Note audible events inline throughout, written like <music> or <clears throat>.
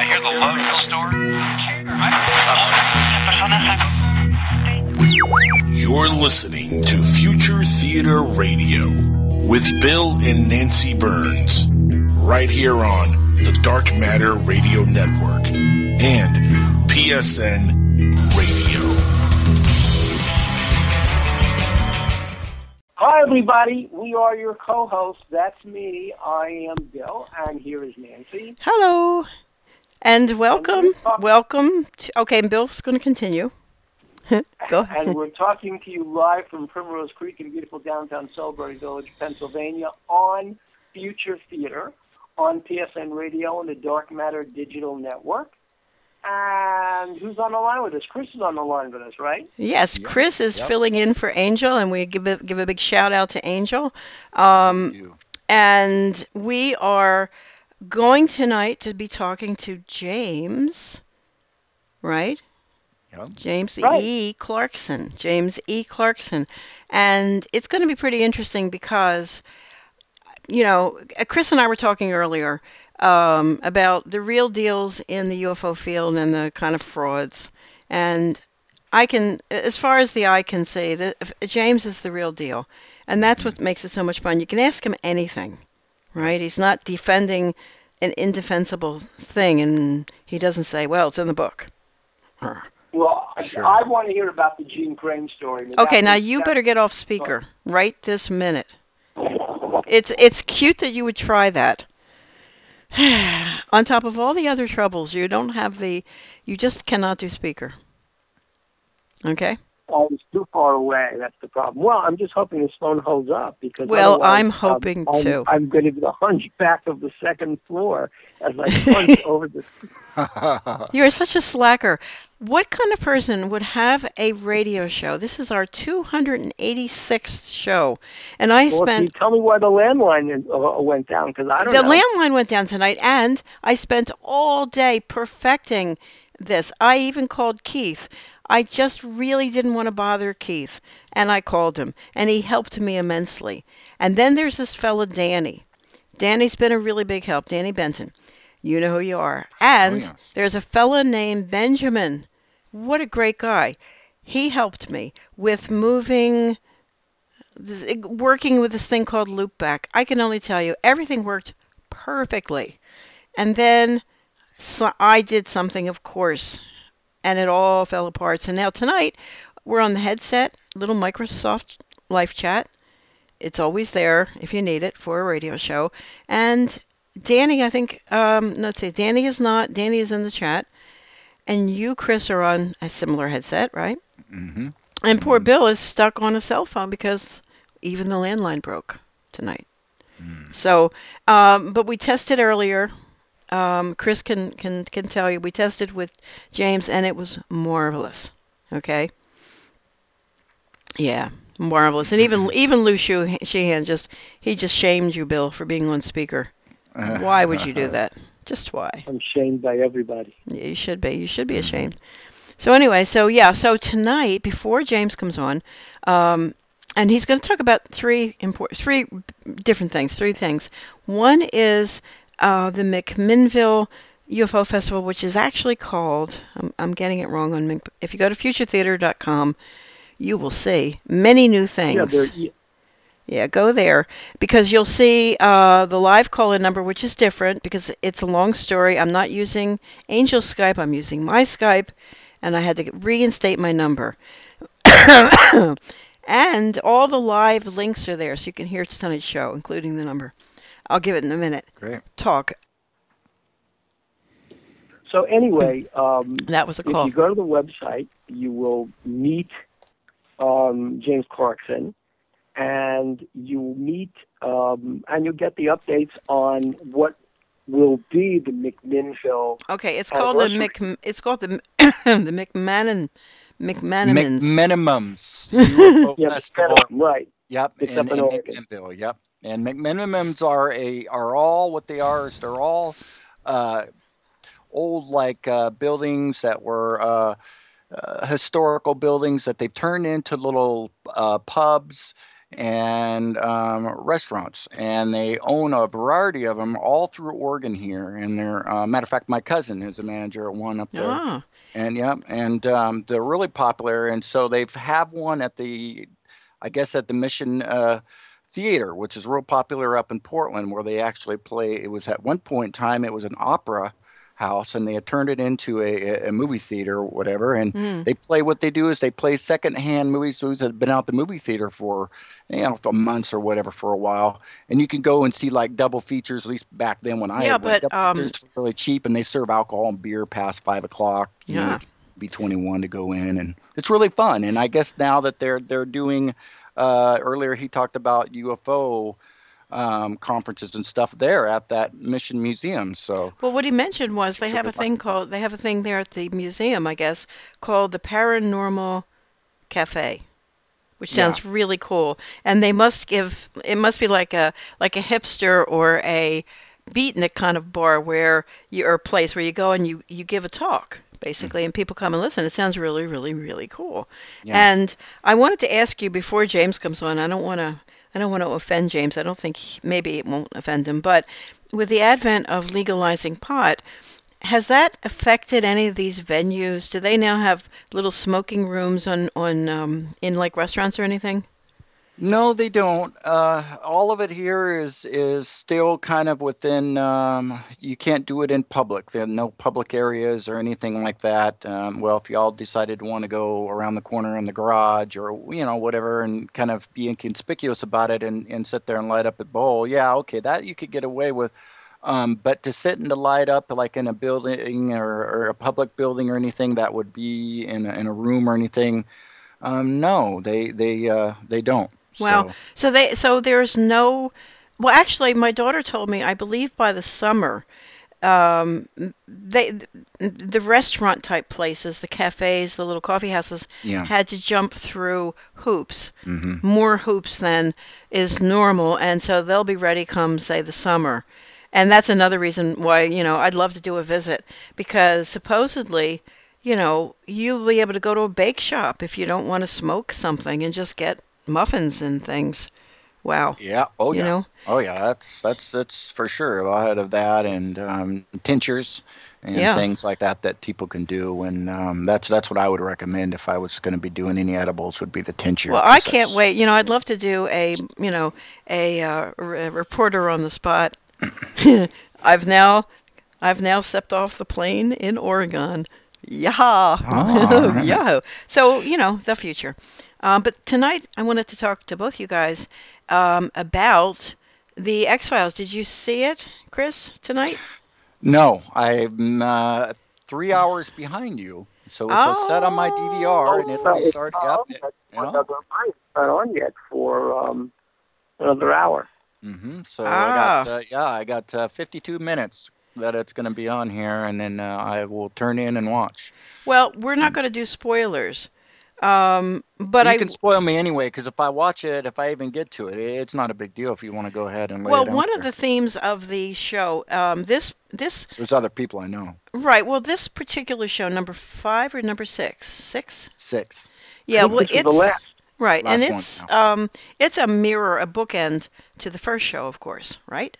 I hear the logo store. You're listening to Future Theater Radio with Bill and Nancy Birnes, right here on the Dark Matter Radio Network and PSN Radio. Hi, everybody. We are your co-hosts. That's me. I am Bill, and here is Nancy. Hello, and welcome, welcome. To, okay, Bill's going to continue. <laughs> Go ahead. And we're talking to you live from Primrose Creek in beautiful downtown Salisbury Village, Pennsylvania, on Future Theater, on PSN Radio and the Dark Matter Digital Network. And who's on the line with us? Chris is on the line with us, right? Yes, Chris is yep. filling in for Angel, and we give a, give a big shout out to Angel. Um, and we are going tonight to be talking to James, right? Yep. James right. E. Clarkson. James E. Clarkson. And it's going to be pretty interesting because, you know, Chris and I were talking earlier um, about the real deals in the UFO field and the kind of frauds. And I can, as far as the eye can see, that James is the real deal. And that's what makes it so much fun. You can ask him anything, right? He's not defending an indefensible thing, and he doesn't say, well, it's in the book. Well, sure. I, I want to hear about the Gene Crain story. Okay, now you better get off speaker right this minute. It's it's cute that you would try that. <sighs> on top of all the other troubles, you don't have the, you just cannot do speaker. Okay? Oh, it's too far away. That's the problem. Well, I'm just hoping this phone holds up because. Well, I'm hoping um, too. I'm, I'm going to be the <laughs> hunchback of the second floor as I punch <laughs> over the. <laughs> You're such a slacker. What kind of person would have a radio show? This is our 286th show, and I well, spent. tell me why the landline uh, went down because I don't the know. The landline went down tonight, and I spent all day perfecting this. I even called Keith. I just really didn't want to bother Keith, and I called him, and he helped me immensely. And then there's this fella, Danny. Danny's been a really big help, Danny Benton. You know who you are. And oh, yes. there's a fella named Benjamin. What a great guy. He helped me with moving, this, working with this thing called Loopback. I can only tell you, everything worked perfectly. And then so I did something, of course, and it all fell apart. So now tonight we're on the headset, little Microsoft Live Chat. It's always there if you need it for a radio show. And Danny, I think, um, let's see, Danny is not. Danny is in the chat. And you, Chris, are on a similar headset, right? Mm-hmm. And poor mm-hmm. Bill is stuck on a cell phone because even the landline broke tonight. Mm. So, um, but we tested earlier um, Chris can, can, can tell you, we tested with James and it was marvelous. Okay? Yeah, marvelous. And even even Lou Sheehan just he just shamed you, Bill, for being on speaker. why would you do <laughs> that? Just why? I'm shamed by everybody. Yeah, you should be. You should be ashamed. So anyway, so yeah, so tonight before James comes on, um, and he's going to talk about three important, three different things. Three things. One is uh, the McMinnville UFO Festival, which is actually called, I'm, I'm getting it wrong on, Mc, if you go to futuretheater.com, you will see many new things. Yeah, yeah. yeah go there because you'll see uh, the live call-in number, which is different because it's a long story. I'm not using Angel Skype. I'm using my Skype, and I had to reinstate my number. <coughs> and all the live links are there, so you can hear tonight's show, including the number. I'll give it in a minute. Great. Talk. So anyway, um, that was a call. If you go to the website, you will meet um, James Clarkson, and you'll meet um, and you'll get the updates on what will be the McMinnville. Okay, it's called the Mc. It's called the <coughs> the McMahon McMenamins. McMenamins. <laughs> yeah, right. Yep. It's in, up in, in Oregon. McMinnville. Yep. And McMenamins are a are all what they are is they're all uh, old like uh, buildings that were uh, uh historical buildings that they've turned into little uh, pubs and um, restaurants, and they own a variety of them all through Oregon here. And they're, uh, matter of fact, my cousin is a manager at one up there. Ah, And yeah, and um, they're really popular. And so they've have one at the, I guess at the Mission uh, Theater, which is real popular up in Portland, where they actually play. It was at one point in time, it was an opera house, and they had turned it into a, a movie theater or whatever. And mm. they play what they do is they play secondhand movies, movies that have been out the movie theater for you know for months or whatever for a while, and you can go and see like double features. At least back then when I Yeah, went, but, um, were really cheap, and they serve alcohol and beer past five o'clock. You know, Yeah. to be 21 to go in, and it's really fun. And I guess now that they're they're doing, uh, earlier he talked about UFO um, conferences and stuff there at that Mission Museum. So Well, what he mentioned was they have a thing called they have a thing there at the museum, I guess, called the Paranormal Cafe, which Yeah. sounds really cool. And they must give it must be like a like a hipster or a beatnik kind of bar where you or place where you go and you you give a talk basically and people come and listen. It sounds really really really cool. Yeah. And I wanted to ask you before James comes on. I don't want to I don't want to offend James. I don't think he, maybe it won't offend him, but with the advent of legalizing pot, has that affected any of these venues? Do they now have little smoking rooms on on um, in like restaurants or anything? No, they don't. Uh, all of it here is is still kind of within. Um, you can't do it in public. There are no public areas or anything like that. Um, well, if y'all decided to want to go around the corner in the garage or you know whatever, and kind of be inconspicuous about it and, and sit there and light up a bowl, yeah, okay, that you could get away with. Um, but to sit and to light up like in a building or, or a public building or anything that would be in a, in a room or anything, um, no, they they uh, they don't. Wow. So- So they so there's no. Well, actually, my daughter told me. I believe by the summer, um, they the restaurant type places, the cafes, the little coffee houses, Yeah. had to jump through hoops, hmm more hoops than is normal, and so they'll be ready come say the summer. And that's another reason why you know I'd love to do a visit because supposedly, you know, you'll be able to go to a bake shop if you don't want to smoke something and just get muffins and things. Wow. Yeah. Oh You yeah. know? Oh yeah. That's that's that's for sure. A lot of that and um, tinctures and Yeah. things like that that people can do. And um, that's that's what I would recommend if I was going to be doing any edibles would be the tincture. Well, I can't wait. You know, I'd love to do a, you know, a, uh, a reporter on the spot. <coughs> I've now, I've now stepped off the plane in Oregon. Yeah, Ah. yeah. So you know the future. Um, but tonight I wanted to talk to both you guys um, about the X Files. Did you see it, Chris, tonight? No, I'm uh, three hours behind you. So it's a set on my DVR and it'll be It's starting not up. on yet You know? it's not on yet for um, another hour. hmm So Ah. I got uh, yeah, I got uh, 52 minutes that it's going to be on here, and then uh, I will turn in and watch. Well, we're not going to do spoilers, um, but you I can spoil me anyway because if I watch it, if I even get to it, it's not a big deal. If you want to go ahead and lay well, it out one of there. the themes of the show, um, this this there's other people I know. right, well, this particular show, number five or number six, six, Six. yeah, well, it's the last. right, and last one, it's um, it's a mirror, a bookend to the first show, of course, right?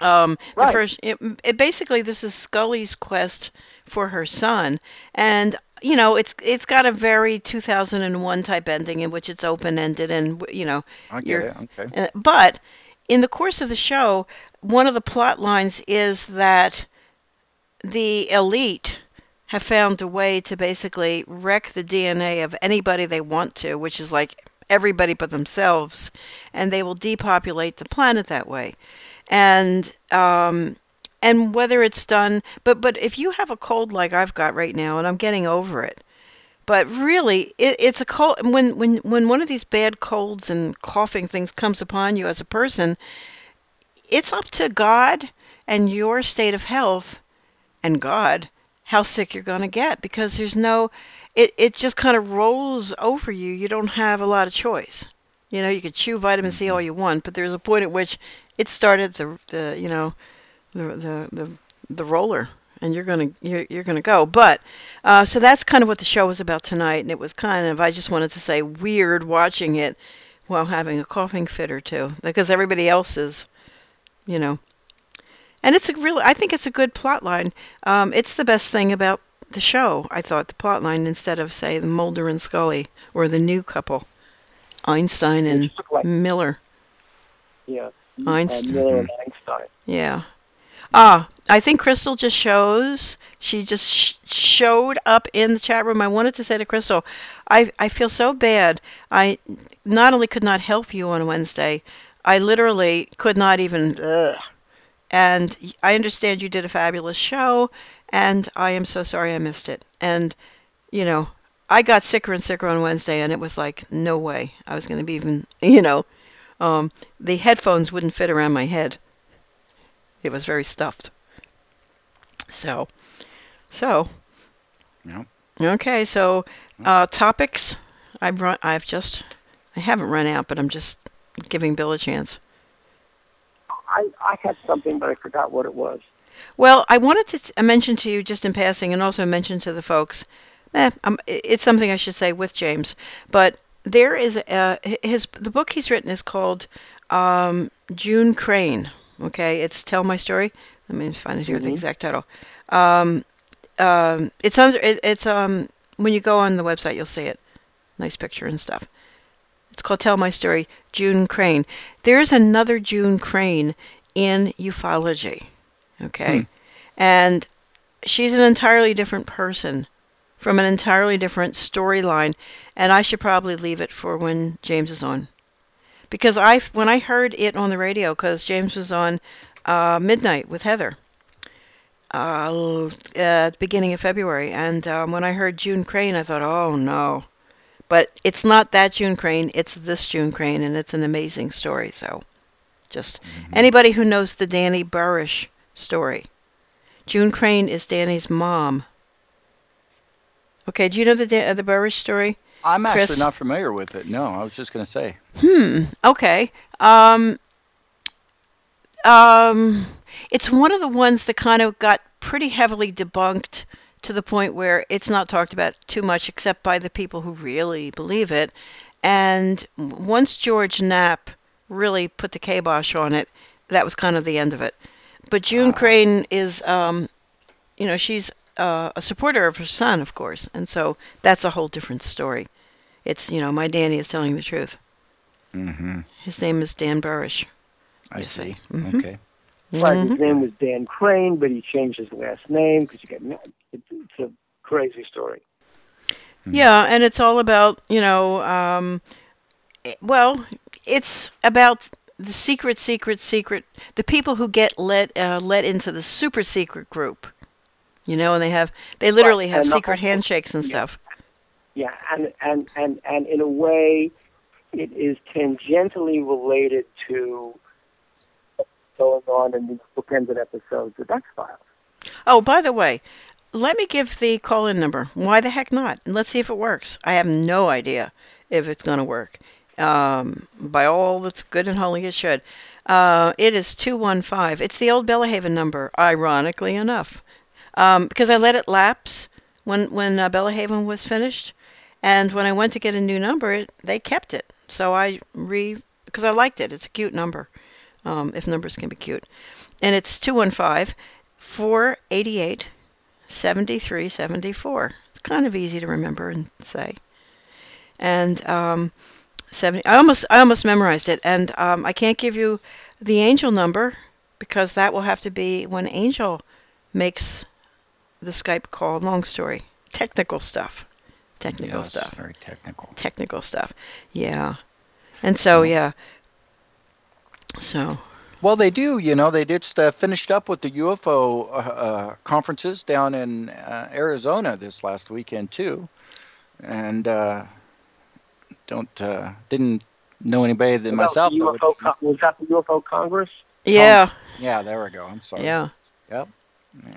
Um, the first, it, it basically this is Scully's quest for her son, and you know, it's it's got a very 2001 type ending in which it's open ended, and you know, I get it. Okay. Uh, but in the course of the show, one of the plot lines is that the elite have found a way to basically wreck the DNA of anybody they want to, which is like everybody but themselves, and they will depopulate the planet that way. And um, and whether it's done, but but if you have a cold like I've got right now, and I'm getting over it, but really, it, it's a cold. When when when one of these bad colds and coughing things comes upon you as a person, it's up to God and your state of health, and God how sick you're going to get because there's no. It it just kind of rolls over you. You don't have a lot of choice. You know, you could chew vitamin C all mm-hmm. you want, but there's a point at which it started the the you know the the the, the roller and you're gonna you're, you're gonna go but uh, so that's kind of what the show was about tonight and it was kind of i just wanted to say weird watching it while having a coughing fit or two because everybody else is, you know. And it's a really, I think it's a good plot line. Um, it's the best thing about the show, I thought, the plot line, instead of, say, the Mulder and Scully or the new couple, Einstein and like- Miller. Yeah. Einstein. Uh, Miller and Einstein. Yeah. Ah, I think Crystal just shows. She just sh- showed up in the chat room. I wanted to say to Crystal, I I feel so bad. I not only could not help you on Wednesday, I literally could not even. Ugh. And I understand you did a fabulous show, and I am so sorry I missed it. And you know, I got sicker and sicker on Wednesday, and it was like no way I was going to be even. You know, um, the headphones wouldn't fit around my head. It was very stuffed. So, so Yep. okay. So, uh, topics. I've run. I've just. I haven't run out, but I'm just giving Bill a chance. I, I had something, but I forgot what it was. Well, I wanted to s- mention to you just in passing, and also mention to the folks. Eh, um, it's something I should say with James, but there is a, his the book he's written is called um, June Crain. Okay, it's Tell My Story. Let me find it here. The exact title. Um, um, it's under. It, it's um when you go on the website, you'll see it. Nice picture and stuff. It's called Tell My Story. June Crain. There's another June Crain in ufology. Okay, and she's an entirely different person from an entirely different storyline, and I should probably leave it for when James is on. Because I, when I heard it on the radio, because James was on uh, midnight with Heather uh, at the beginning of February, and um, when I heard June Crain, I thought, oh no. But it's not that June Crain, it's this June Crain, and it's an amazing story. So, just anybody who knows the Danny Burisch story. June Crain is Danny's mom. Okay, do you know the Da- the Burisch story? I'm actually Chris? not familiar with it. No, I was just going to say. Hmm. Okay. Um, um, it's one of the ones that kind of got pretty heavily debunked to the point where it's not talked about too much except by the people who really believe it. And once George Knapp really put the kibosh on it, that was kind of the end of it. But June Crane is, um, you know, she's uh, a supporter of her son, of course, and so that's a whole different story. It's, you know, my Danny is telling the truth. Mm-hmm. His name is Dan Burisch. I You see. see. Mhm. Okay. Right, Mhm. his name was Dan Crain, but he changed his last name because you get ma- it, it's a crazy story. Yeah, and it's all about, you know, um, i- well, it's about the secret, secret, secret, the people who get let uh, let into the super secret group. You know, and they have they literally have and secret handshakes and stuff. Yeah, and and and and in a way, it is tangentially related to what's going on in these bookended episodes of X Files. Oh, by the way, let me give the call-in number. Why the heck not? And let's see if it works. I have no idea if it's going to work. Um, by all that's good and holy, it should. Uh, it is 215. It's the old Bellahaven number, ironically enough. Um, because I let it lapse when, when uh, Bellahaven was finished. And when I went to get a new number, it, they kept it. So I re... Because I liked it. It's a cute number, um, if numbers can be cute. And it's 215 488 7374. It's kind of easy to remember and say. And um, 70 I almost I almost memorized it and um, I can't give you the angel number because that will have to be when Angel makes the Skype call. Long story. Technical stuff. Technical yes, stuff Very technical. technical stuff. Yeah. And so yeah. So Well, they do. You know, they just uh, finished up with the UFO uh, uh, conferences down in uh, Arizona this last weekend too, and uh, don't uh, didn't know anybody than myself. the that UFO con- was that the UFO Congress? yeah, yeah, there we go. I'm sorry. yeah. Yep.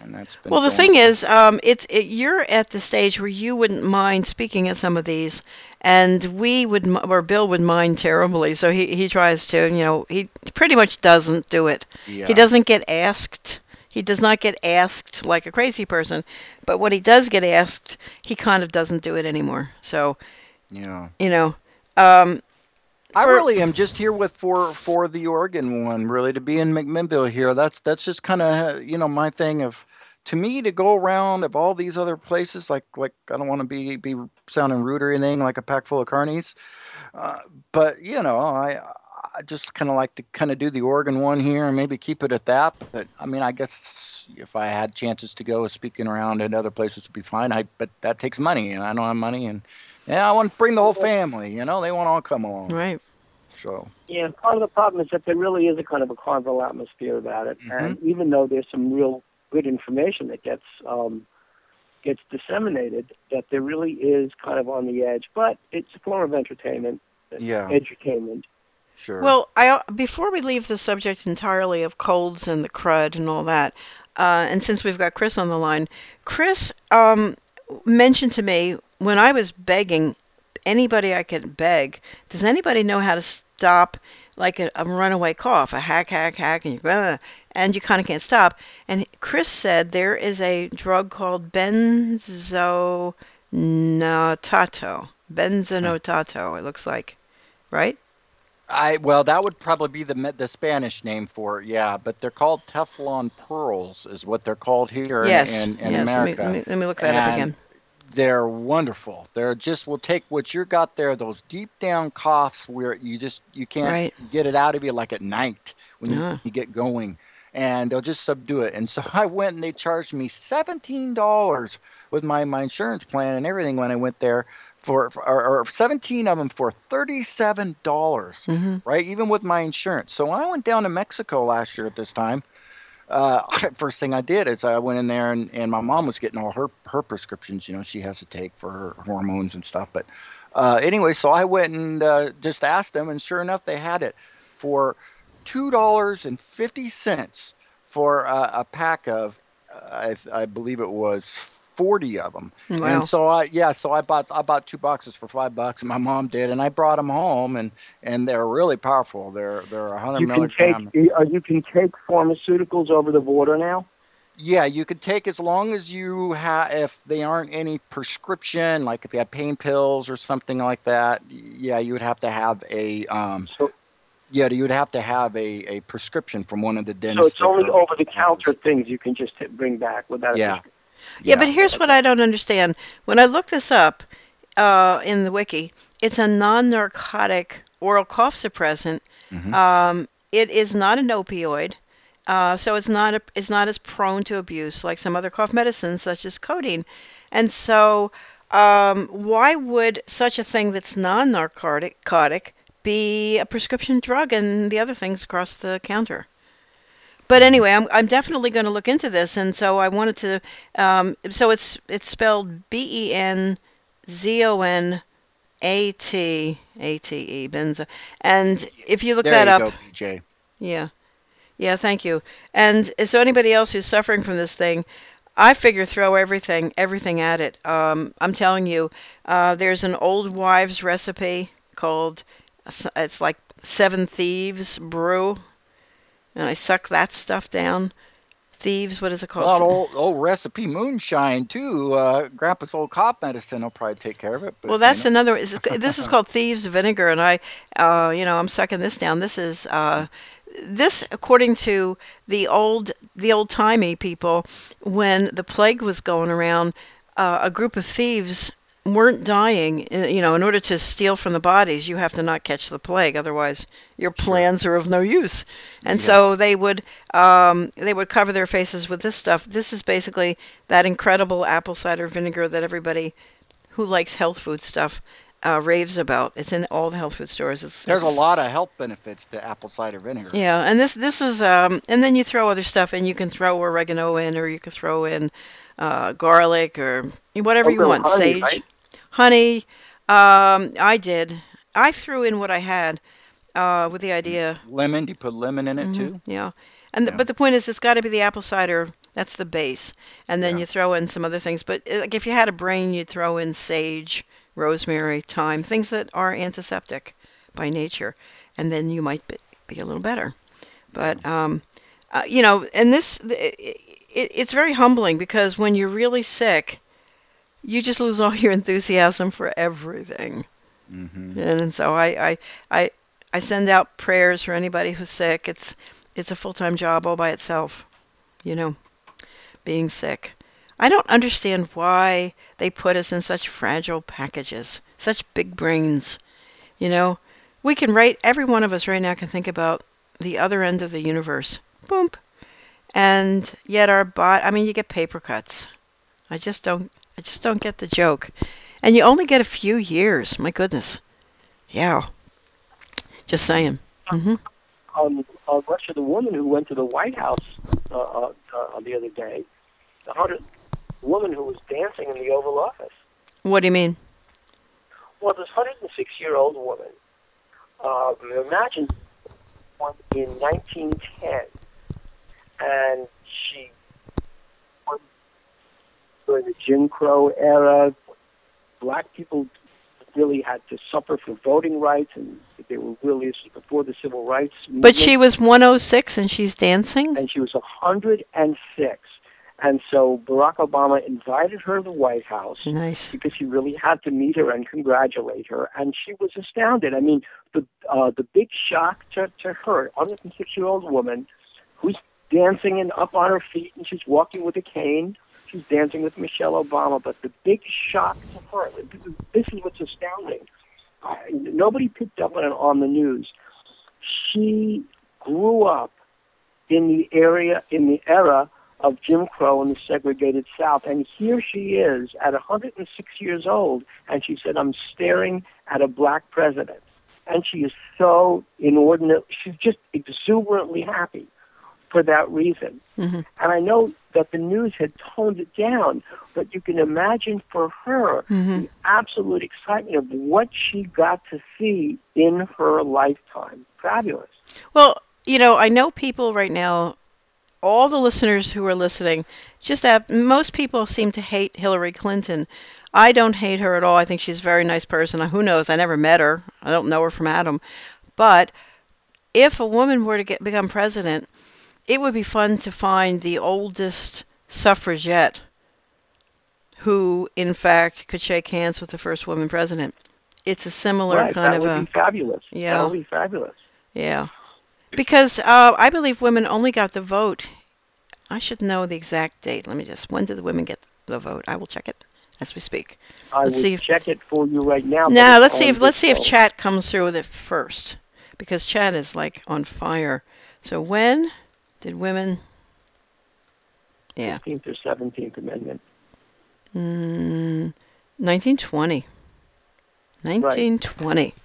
And that's been Well, the thing is, um, it's it, you're at the stage where you wouldn't mind speaking at some of these, and we would, or Bill would mind terribly. So he he tries to, you know, he pretty much doesn't do it. Yeah. He doesn't get asked. He does not get asked like a crazy person, but when he does get asked, he kind of doesn't do it anymore. So Yeah. you know, um, I really am just here with for for the Oregon one, really to be in McMinnville here. That's that's just kind of you know my thing of to me to go around of all these other places like like I don't want to be be sounding rude or anything like a pack full of carnies, uh, but you know I I just kind of like to kind of do the Oregon one here and maybe keep it at that. But I mean I guess if I had chances to go speaking around in other places would be fine. I but that takes money and I don't have money and yeah I want to bring the whole family. You know they want to all come along. Right. So. Yeah, part of the problem is that there really is a kind of a carnival atmosphere about it, and even though there's some real good information that gets um, gets disseminated, that there really is kind of on the edge. But it's a form of entertainment, Yeah. edutainment. Sure. Well, I before we leave the subject entirely of colds and the crud and all that, uh, and since we've got Chris on the line, Chris um, mentioned to me when I was begging anybody I could beg. Does anybody know how to stop like a, a runaway cough, a hack, hack, hack, and you and you kind of can't stop? And Chris said there is a drug called benzonotato. Benzonotato. It looks like, right? I well, that would probably be the the Spanish name for it, yeah. But they're called Tessalon Perles, is what they're called here in- Yes. in, in, yes. Let me, America. let, me, let me look that up again. They're wonderful. They're just will take what you got there, those deep down coughs where you just you can't Right. get it out of you like at night when you, Yeah. you get going, and they'll just subdue it. And so <laughs> I went and they charged me seventeen dollars with my my insurance plan and everything when I went there for, for or, or 17 of them for $37 mm-hmm. right even with my insurance so when i went down to mexico last year at this time uh, <laughs> first thing i did is i went in there and, and my mom was getting all her, her prescriptions you know she has to take for her hormones and stuff but uh, anyway so i went and uh, just asked them and sure enough they had it for $2.50 for a pack of uh, I, I believe it was 40 of them Wow. and so I yeah, so I bought I bought two boxes for five bucks, and my mom did, and I brought them home, and and they're really powerful. They're they're a 100 You can take uh, you can take pharmaceuticals over the border now. Yeah, you could take as long as you have if they aren't any prescription, like if you have pain pills or something like that. Yeah, you would have to have a um. So, Yeah, you would have to have a, a prescription from one of the so dentists. it's only over the counter things you can just bring back without. a Yeah. Yeah, but here's what I don't understand. When I look this up uh, in the wiki, it's a non-narcotic oral cough suppressant. Um, it is not an opioid, uh, so it's not a, it's not as prone to abuse like some other cough medicines, such as codeine. And so, um, why would such a thing that's non-narcotic narcotic be a prescription drug and the other things across the counter? But anyway, I'm I'm definitely going to look into this, and so I wanted to. Um, so it's it's spelled B E N Z O N A T A T E benzo. And if you look There that you up, go, yeah, yeah, thank you. And so anybody else who's suffering from this thing, I figure throw everything everything at it. Um, I'm telling you, uh, there's an old wives recipe called it's like Seven Thieves Brew, and I suck that stuff down. Thieves, what is it called? Well, old, old recipe moonshine too. Uh, Grandpa's old cop medicine will probably take care of it. But, Well, you that's know. another. Is, this is <laughs> called thieves vinegar, and I, uh, you know, I'm sucking this down. This is uh, this, according to the old the old timey people, when the plague was going around, uh, a group of thieves weren't dying. uh, You know, in order to steal from the bodies, you have to not catch the plague, otherwise your plans are of no use. And so they would um, they would cover their faces with this stuff. This is basically that incredible apple cider vinegar that everybody who likes health food stuff uh, raves about. It's in all the health food stores. It's, There's a lot of health benefits to apple cider vinegar. Yeah, and this this is um, and then you throw other stuff in. You can throw oregano in, or you can throw in uh, garlic or whatever you want. honey, Sage, right? Honey. Um, I did. I threw in what I had uh, with the idea. Lemon, do you put lemon in it too? Yeah, and th- Yeah. but the point is, it's got to be the apple cider. That's the base, and then Yeah. you throw in some other things. But uh, like if you had a brain, you'd throw in sage, rosemary, thyme, things that are antiseptic by nature, and then you might be, be a little better. But um, uh, you know, and this it, it, it's very humbling because when you're really sick, you just lose all your enthusiasm for everything. Mm-hmm. And, and so I, I, I, I send out prayers for anybody who's sick. It's it's a full-time job all by itself, you know, being sick. I don't understand why they put us in such fragile packages, such big brains. You know, we can write, every one of us right now can think about the other end of the universe. Boom. And yet our bot, I mean, you get paper cuts. I just don't, I just don't get the joke. And you only get a few years. My goodness. Yeah. Just saying. Mm-hmm. Um, uh, Russia, the woman who went to the White House uh, uh, uh, the other day, the hundred woman who was dancing in the Oval Office. What do you mean? Well, this 106 year old woman, uh, imagine in 1910, and she during the Jim Crow era, black people really had to suffer for voting rights, and they were really this was before the civil rights. But she was 106 and she's dancing? And she was 106. And so Barack Obama invited her to the White House nice. because he really had to meet her and congratulate her, and she was astounded. I mean, the uh, the big shock to, to her, 106 year old woman, who's dancing and up on her feet, and she's walking with a cane. She's dancing with Michelle Obama, but the big shock to her, this is what's astounding. Uh, nobody picked up on it on the news. She grew up in the area in the era of Jim Crow in the segregated South. And here she is at 106 years old, and she said, I'm staring at a black president. And she is so inordinate, she's just exuberantly happy for that reason. Mm-hmm. And I know that the news had toned it down, but you can imagine for her mm-hmm. the absolute excitement of what she got to see in her lifetime. Fabulous. Well, you know, I know people right now all the listeners who are listening, just that most people seem to hate Hillary Clinton. I don't hate her at all. I think she's a very nice person. Who knows? I never met her. I don't know her from Adam. But if a woman were to get become president, it would be fun to find the oldest suffragette who, in fact, could shake hands with the first woman president. It's a similar right, kind that of would a be fabulous. Yeah, that would be fabulous. Yeah. Because uh, I believe women only got the vote. I should know the exact date. Let me just. When did the women get the vote? I will check it as we speak. I let's see if, check it for you right now. Now let's see if let's see if chat comes through with it first, because chat is like on fire. So when did women? Yeah. 15th or 17th Amendment. Mm, 1920. 1920. Right.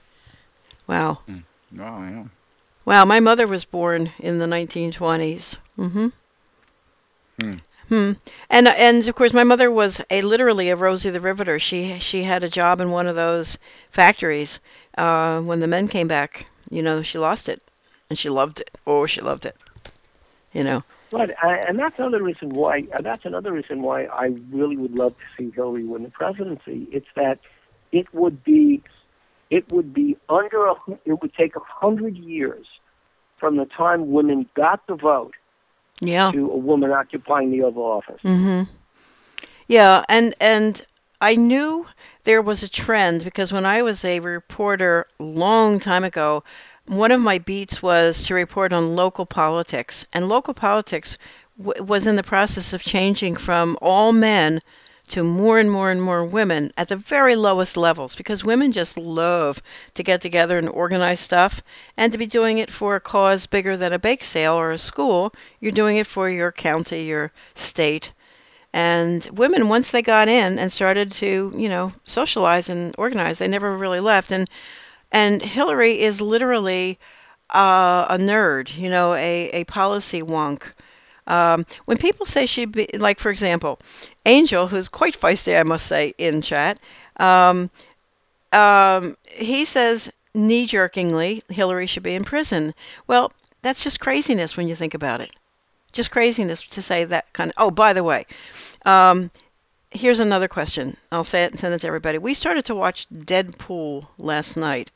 Wow. Mm. Oh, yeah. Wow, my mother was born in the 1920s. Mm-hmm. Hmm. Hmm. And and of course, my mother was a literally a Rosie the Riveter. She she had a job in one of those factories. Uh, when the men came back, you know, she lost it, and she loved it. Oh, she loved it. You know. Right, and that's another reason why. That's another reason why I really would love to see Hillary win the presidency. It's that it would be it would be under a, it would take a hundred years from the time women got the vote yeah. to a woman occupying the Oval Office. Mm-hmm. Yeah, and and I knew there was a trend because when I was a reporter long time ago, one of my beats was to report on local politics, and local politics w- was in the process of changing from all men to more and more and more women at the very lowest levels because women just love to get together and organize stuff and to be doing it for a cause bigger than a bake sale or a school. You're doing it for your county, your state. And women, once they got in and started to, you know, socialize and organize, they never really left. And and Hillary is literally uh, a nerd, you know, a, a policy wonk. Um, when people say she, be, like for example, Angel, who's quite feisty, I must say, in chat, um, um, he says knee jerkingly, Hillary should be in prison. Well, that's just craziness when you think about it. Just craziness to say that kind of. Oh, by the way, um, here's another question. I'll say it and send it to everybody. We started to watch Deadpool last night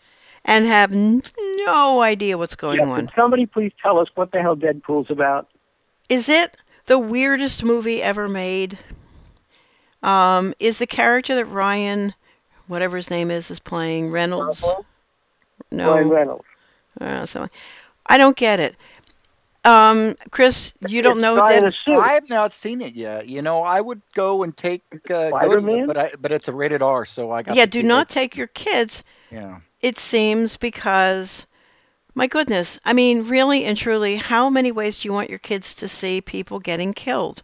and have no idea what's going yeah, on. somebody please tell us what the hell Deadpool's about? Is it the weirdest movie ever made? Um, is the character that Ryan, whatever his name is, is playing Reynolds? Uh-huh. No. Ryan Reynolds. Uh, so I don't get it. Um, Chris, you don't It's know not in Dead. a suit. I have not seen it yet. You know, I would go and take uh, go to it, but I, but it's a rated R, so I got. Yeah, do not it. take your kids. Yeah. It seems because, my goodness, I mean, really and truly, how many ways do you want your kids to see people getting killed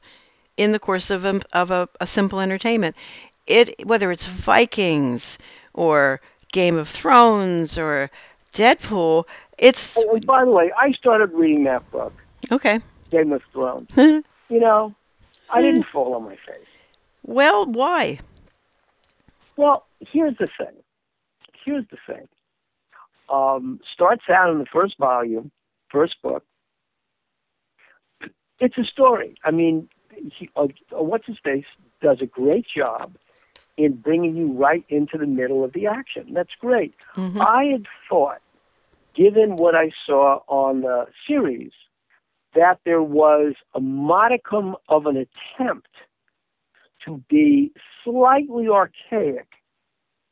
in the course of a, of a, a simple entertainment? It whether it's Vikings or Game of Thrones or Deadpool, it's Oh, and by the way, I started reading that book, okay. Game of Thrones. <laughs> you know, I didn't Hmm. fall on my face. Well, why? Well, here's the thing. Here's the thing. Um, starts out in the first volume, first book. It's a story. I mean, he, uh, uh, what's his face does a great job in bringing you right into the middle of the action. That's great. Mhm. I had thought, given what I saw on the series, that there was a modicum of an attempt to be slightly archaic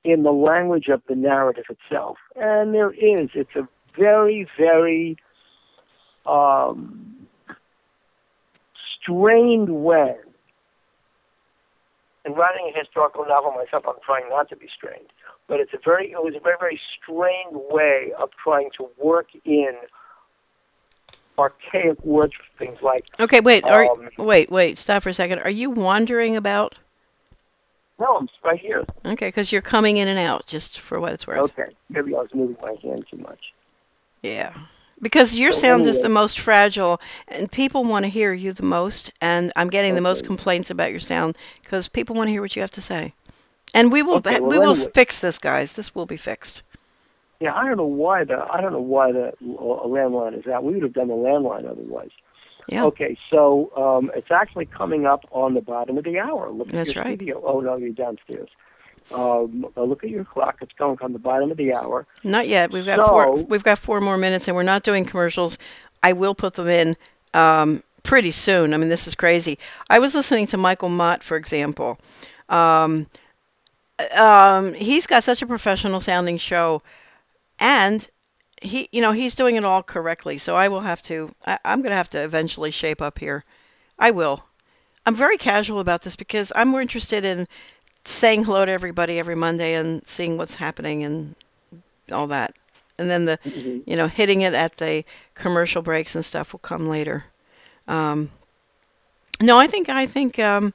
in the language of the narrative itself. And there is. It's a very, very um, strained way. In writing a historical novel myself, I'm trying not to be strained. But it's a very, it was a very, very strained way of trying to work in archaic words for things like Okay, wait. Are, Um, wait, wait. Stop for a second. Are you wandering about? No, I'm right here. Okay, because you're coming in and out, just for what it's worth. Okay, maybe I was moving my hand too much. Yeah. Because your So sound is the most fragile, and people want to hear you the most. And I'm getting the most complaints about your sound because people want to hear what you have to say. And we will Okay, well, we will anyway. fix this, guys. This will be fixed. Yeah, I don't know why the I don't know why the uh, landline is out. We would have done the landline otherwise. Yeah. Okay, so um, it's actually coming up on the bottom of the hour. Look at That's your right. studio. Oh no, you're downstairs. Um, uh, look at your clock. It's going on the bottom of the hour. Not yet. We've got four. We've got four more minutes, and we're not doing commercials. I will put them in um, pretty soon. I mean, this is crazy. I was listening to Michael Mott, for example. Um, um, he's got such a professional sounding show, and he, you know, he's doing it all correctly. So I will have to. I, I'm going to have to eventually shape up here. I will. I'm very casual about this because I'm more interested in saying hello to everybody every Monday and seeing what's happening and all that. And then the, Mm-hmm. you know, hitting it at the commercial breaks and stuff will come later. Um, no, I think, I think, um,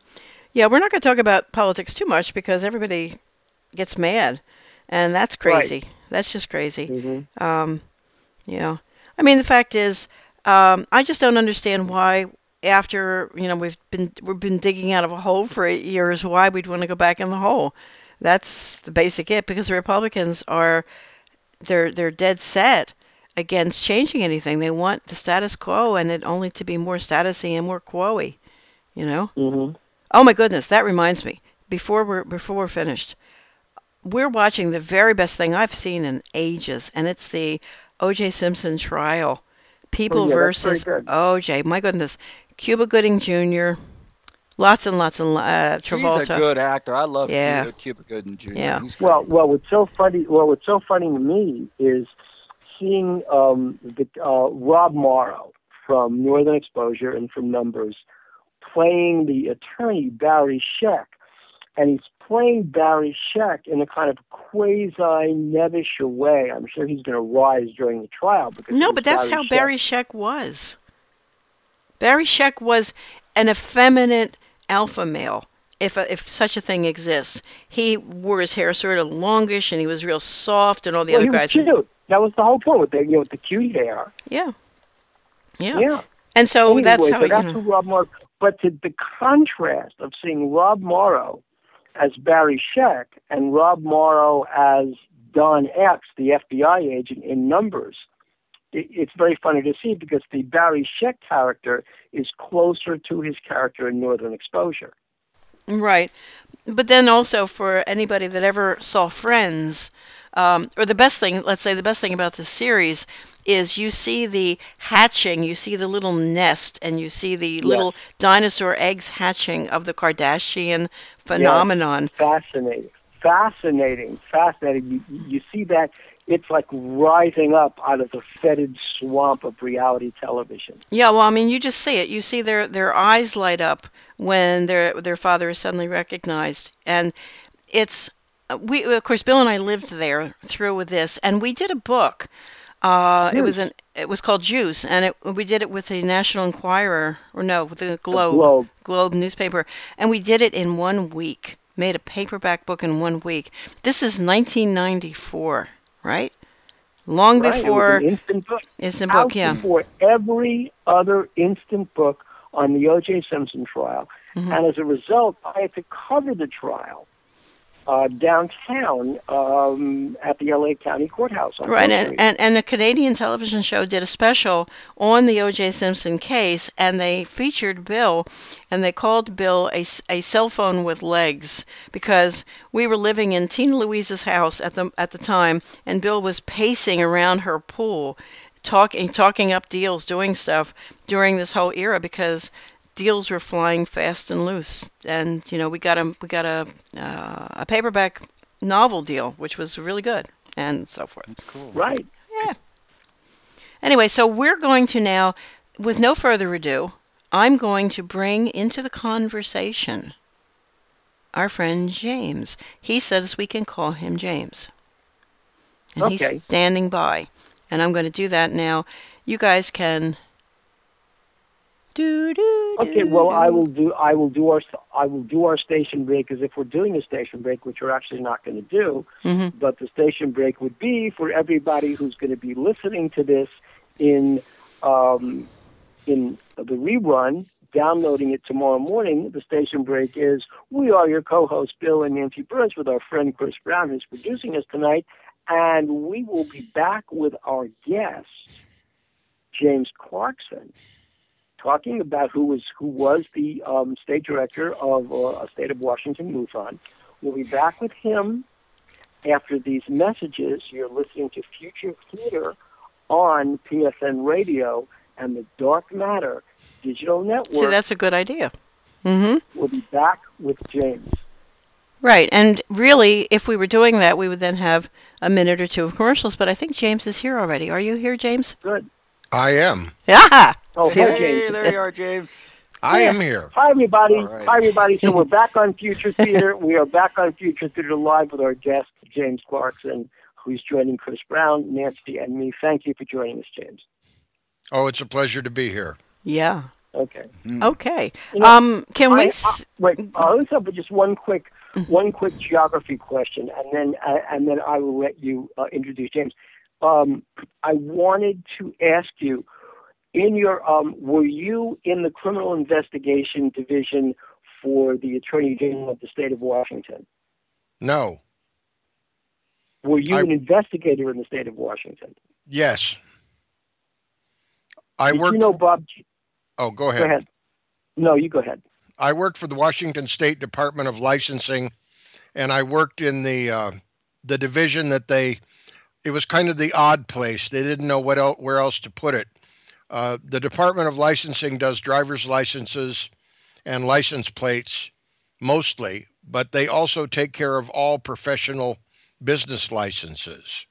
yeah, we're not going to talk about politics too much because everybody gets mad. And that's Right. That's just crazy. Mm-hmm. Um, you know, I mean, the fact is, um, I just don't understand why, after you know we've been we've been digging out of a hole for eight years, why we'd want to go back in the hole. That's the basic it because the Republicans are they're they're dead set against changing anything. They want the status quo and it only to be more statusy and more quo-y. You know. Mm-hmm. Oh my goodness, that reminds me. Before we're before we're finished, we're watching the very best thing I've seen in ages, and it's the O.J. Simpson trial. People Oh, yeah, versus. O.J. My goodness, Cuba Gooding Jr. Lots and lots and uh, Travolta. He's a good actor. I love Yeah. Cuba, Cuba Gooding Jr. Yeah. He's. Well, well, what's so funny? Well, what's so funny to me is seeing um, the uh, Rob Morrow from Northern Exposure and from Numbers playing the attorney Barry Scheck, and he's playing Barry Scheck in a kind of quasi nebbish way. I'm sure he's going to rise during the trial because No, but that's how Scheck. Barry Scheck was. Barry Scheck was an effeminate alpha male, if if such a thing exists. He wore his hair sort of longish, and he was real soft, and all the Well, other guys. were- cute. That was the whole point with the you know with the cute hair. Yeah. yeah, Yeah. And so Anyway, that's how so you that's know. who Rob Morrow. But to the contrast of seeing Rob Morrow as Barry Scheck and Rob Morrow as Don Eppes, the FBI agent in Numbers, it's very funny to see because the Barry Scheck character is closer to his character in Northern Exposure. Right. But then also for anybody that ever saw Friends, um, or the best thing, let's say the best thing about this series is you see the hatching, you see the little nest, and you see the little dinosaur eggs hatching of the Kardashian phenomenon. Fascinating, fascinating, fascinating. You, you see that it's like rising up out of the fetid swamp of reality television. Yeah, well, I mean, you just see it. You see their their eyes light up when their their father is suddenly recognized, and it's uh, we of course Bill and I lived there through with this, and we did a book. Uh, It was an it was called Juice, and it, we did it with the National Enquirer, or no, with the Globe, Globe. Globe newspaper, and we did it in one week. Made a paperback book in one week. This is 1994, right? Long Right, it was before an instant book. instant Out book, yeah. before every other instant book on the O.J. Simpson trial, Mm-hmm. and as a result, I had to cover the trial uh, downtown um, at the L.A. County Courthouse. Right, and, and, and a Canadian television show did a special on the O.J. Simpson case, and they featured Bill, and they called Bill a, a cell phone with legs because we were living in Tina Louise's house at the at the time, and Bill was pacing around her pool, talking talking up deals, doing stuff during this whole era because deals were flying fast and loose, and you know we got a we got a uh, a paperback novel deal, which was really good, and so forth. Cool. right. Yeah. Anyway, so we're going to now, with no further ado, I'm going to bring into the conversation our friend James. He says we can call him James. And Okay. he's standing by. And I'm going to do that now. You guys can. Do, do, Okay, do, well, I will do. I will do our. I will do our station break because if we're doing a station break, which we're actually not going to do, Mhm. but the station break would be for everybody who's going to be listening to this in um, in the rerun, downloading it tomorrow morning. The station break is we are your co-hosts Bill and Nancy Birnes with our friend Chris Brown, who's producing us tonight, and we will be back with our guest James Clarkson talking about who was who was the um, state director of uh, State of Washington MUFON. We'll be back with him after these messages. You're listening to Future Theater on PSN Radio and the Dark Matter Digital Network. See, that's a good idea. Mm-hmm. We'll be back with James. Right, and really, if we were doing that, we would then have a minute or two of commercials. But I think James is here already. Are you here, James? Good. I am. Yeah. Oh, See, hi, Hey, James. there you are, James. I Yeah. am here. Hi, everybody. All right. Hi, everybody. So we're back on Future Theater. <laughs> we are back on Future Theater Live with our guest, James Clarkson, who's joining Chris Brown, Nancy, and me. Thank you for joining us, James. Oh, it's a pleasure to be here. Yeah. Okay. Okay. You know, Um, can I- we? I- s- wait, uh, let's have just one quick, one quick geography question, and then uh, and then I will let you uh, introduce James. Um, I wanted to ask you, in your, um, were you in the criminal investigation division for the Attorney General of the state of Washington? No. Were you I- an investigator in the state of Washington? Yes. I Did worked. you know Bob? oh, go Go ahead. ahead. No, you go ahead. I worked for the Washington State Department of Licensing, and I worked in the uh, the division that they. It was kind of the odd place. They didn't know what el- where else to put it. Uh, the Department of Licensing does driver's licenses and license plates mostly, but they also take care of all professional business licenses.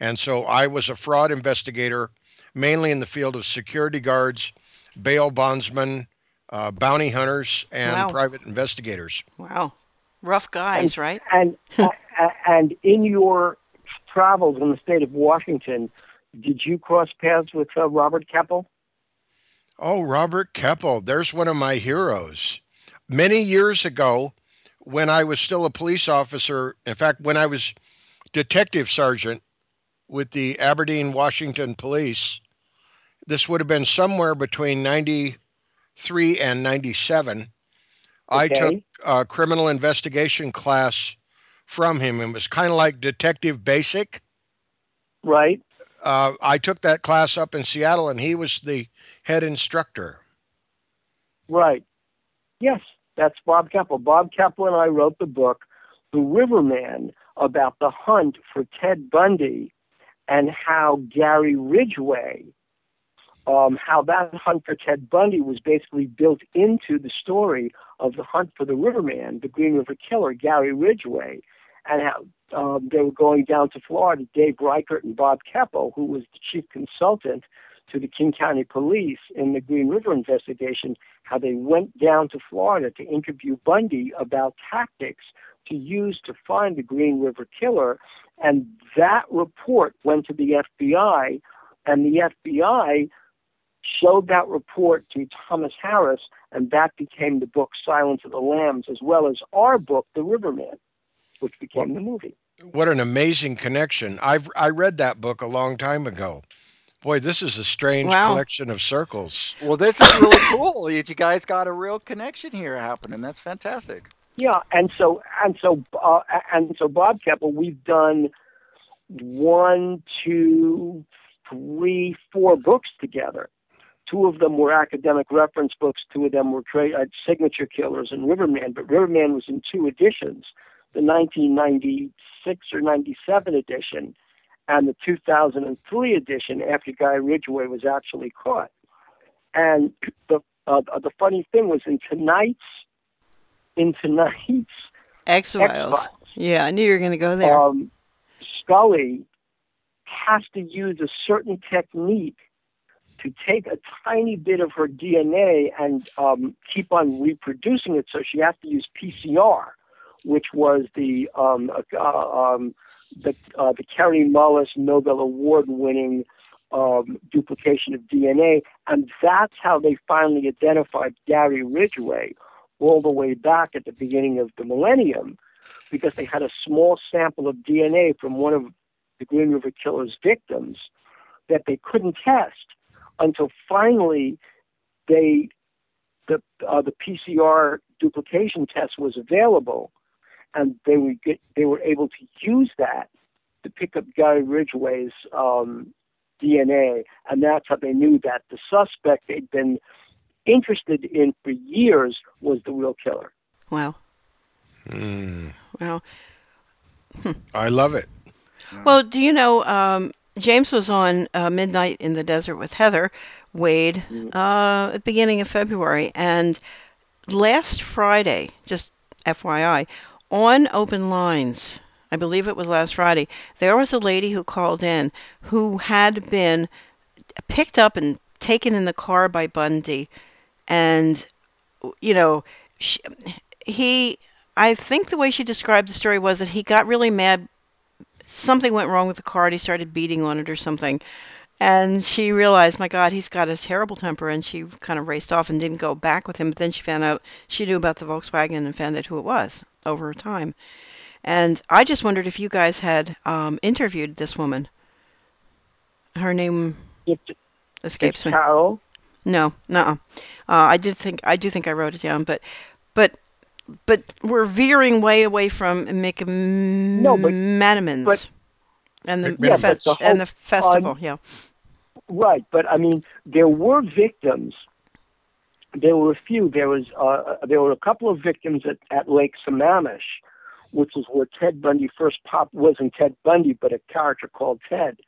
And so I was a fraud investigator, mainly in the field of security guards, bail bondsmen, uh, bounty hunters, and Wow. private investigators. wow. Rough guys, right? And a- a- <laughs> and in your travels in the state of Washington, did you cross paths with uh, Robert Keppel? Oh, Robert Keppel, there's one of my heroes. Many years ago, when I was still a police officer, in fact, when I was detective sergeant with the Aberdeen, Washington Police, this would have been somewhere between 93 and 97. Okay. I took a criminal investigation class from him. It was kind of like Detective Basic. Right. Uh, I took that class up in Seattle, and he was the head instructor. Right. Yes, that's Bob Keppel. Bob Keppel and I wrote the book, The Riverman, about the hunt for Ted Bundy and how Gary Ridgway, um, how that hunt for Ted Bundy was basically built into the story of the hunt for the Riverman, the Green River Killer, Gary Ridgway, and how um, they were going down to Florida. Dave Reichert and Bob Keppel, who was the chief consultant to the King County Police in the Green River investigation, how they went down to Florida to interview Bundy about tactics to use to find the Green River killer. And that report went to the FBI, and the FBI showed that report to Thomas Harris, and that became the book Silence of the Lambs, as well as our book, The Riverman, which became well, the movie. What an amazing connection! I've I read that book a long time ago. Boy, this is a strange wow. collection of circles. Well, this is really <coughs> cool. You guys got a real connection here happening. That's fantastic. Yeah, and so and so uh, and so Bob Keppel, we've done one, two, three, four books together. Two of them were academic reference books. Two of them were tra- uh, signature killers and Riverman. But Riverman was in two editions: the 1996 or 97 edition, and the 2003 edition after Guy Ridgway was actually caught. And <clears throat> the uh, the funny thing was in tonight's in tonight's X Files. Yeah, I knew you were going to go there. Um, Scully has to use a certain technique to take a tiny bit of her DNA and um, keep on reproducing it. So she has to use PCR, which was the um, uh, um, the, uh, the Kary Mullis Nobel Award winning um, duplication of DNA, and that's how they finally identified Gary Ridgway all the way back at the beginning of the millennium, because they had a small sample of DNA from one of the Green River Killer's victims that they couldn't test until finally they the uh, the PCR duplication test was available, and they would get they were able to use that to pick up Gary Ridgway's um, DNA, and that's how they knew that the suspect they'd been interested in for years was the real killer. Wow. Mm. Wow. Hmm. I love it. Well, do you know um, James was on uh, Midnight in the Desert with Heather Wade mm. uh, at the beginning of February, and last Friday, just FYI, on Open Lines, I believe it was last Friday, there was a lady who called in who had been picked up and taken in the car by Bundy, and you know, she, he. I think the way she described the story was that he got really mad. Something went wrong with the car, and he started beating on it or something. And she realized, my God, he's got a terrible temper, and she kind of raced off and didn't go back with him. But then she found out she knew about the Volkswagen and found out who it was over time. And I just wondered if you guys had um, interviewed this woman. Her name it, escapes me. Carol. No, no. Uh, I did think I do think I wrote it down, but but but we're veering way away from McMenamins no, but, but, and the, yeah, fe- the and the festival. yeah. Right, but I mean, there were victims. There were a few. There was uh, there were a couple of victims at, at Lake Sammamish, which is where Ted Bundy first popped. Wasn't Ted Bundy, but a character called Ted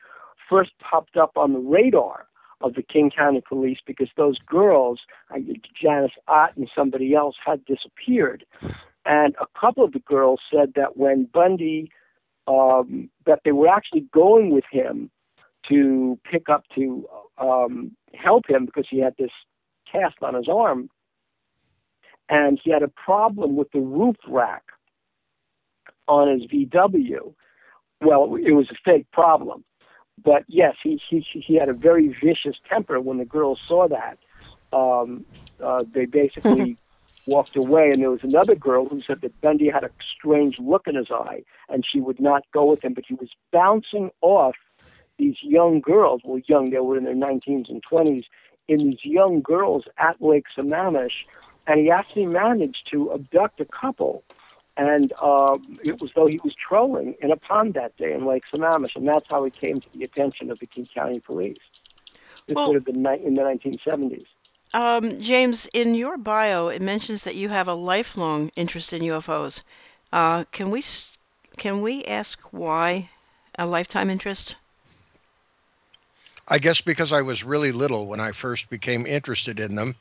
first popped up on the radar of the King County Police because those girls, Janice Ott and somebody else, had disappeared. And a couple of the girls said that when Bundy, um, that they were actually going with him to pick up to um, help him because he had this cast on his arm, and he had a problem with the roof rack on his VW. Well, it was a fake problem. But yes, he, he he had a very vicious temper. When the girls saw that, um, uh, they basically <laughs> walked away. And there was another girl who said that Bundy had a strange look in his eye, and she would not go with him. But he was bouncing off these young girls. Well, young, they were in their 19s and 20s. In these young girls at Lake Sammamish, and he actually managed to abduct a couple and uh, it was though he was trolling in a pond that day in Lake Sammamish, and that's how he came to the attention of the King County Police. This well, would have been ni- in the 1970s. Um, James, in your bio, it mentions that you have a lifelong interest in UFOs. Uh, can we can we ask why a lifetime interest? I guess because I was really little when I first became interested in them.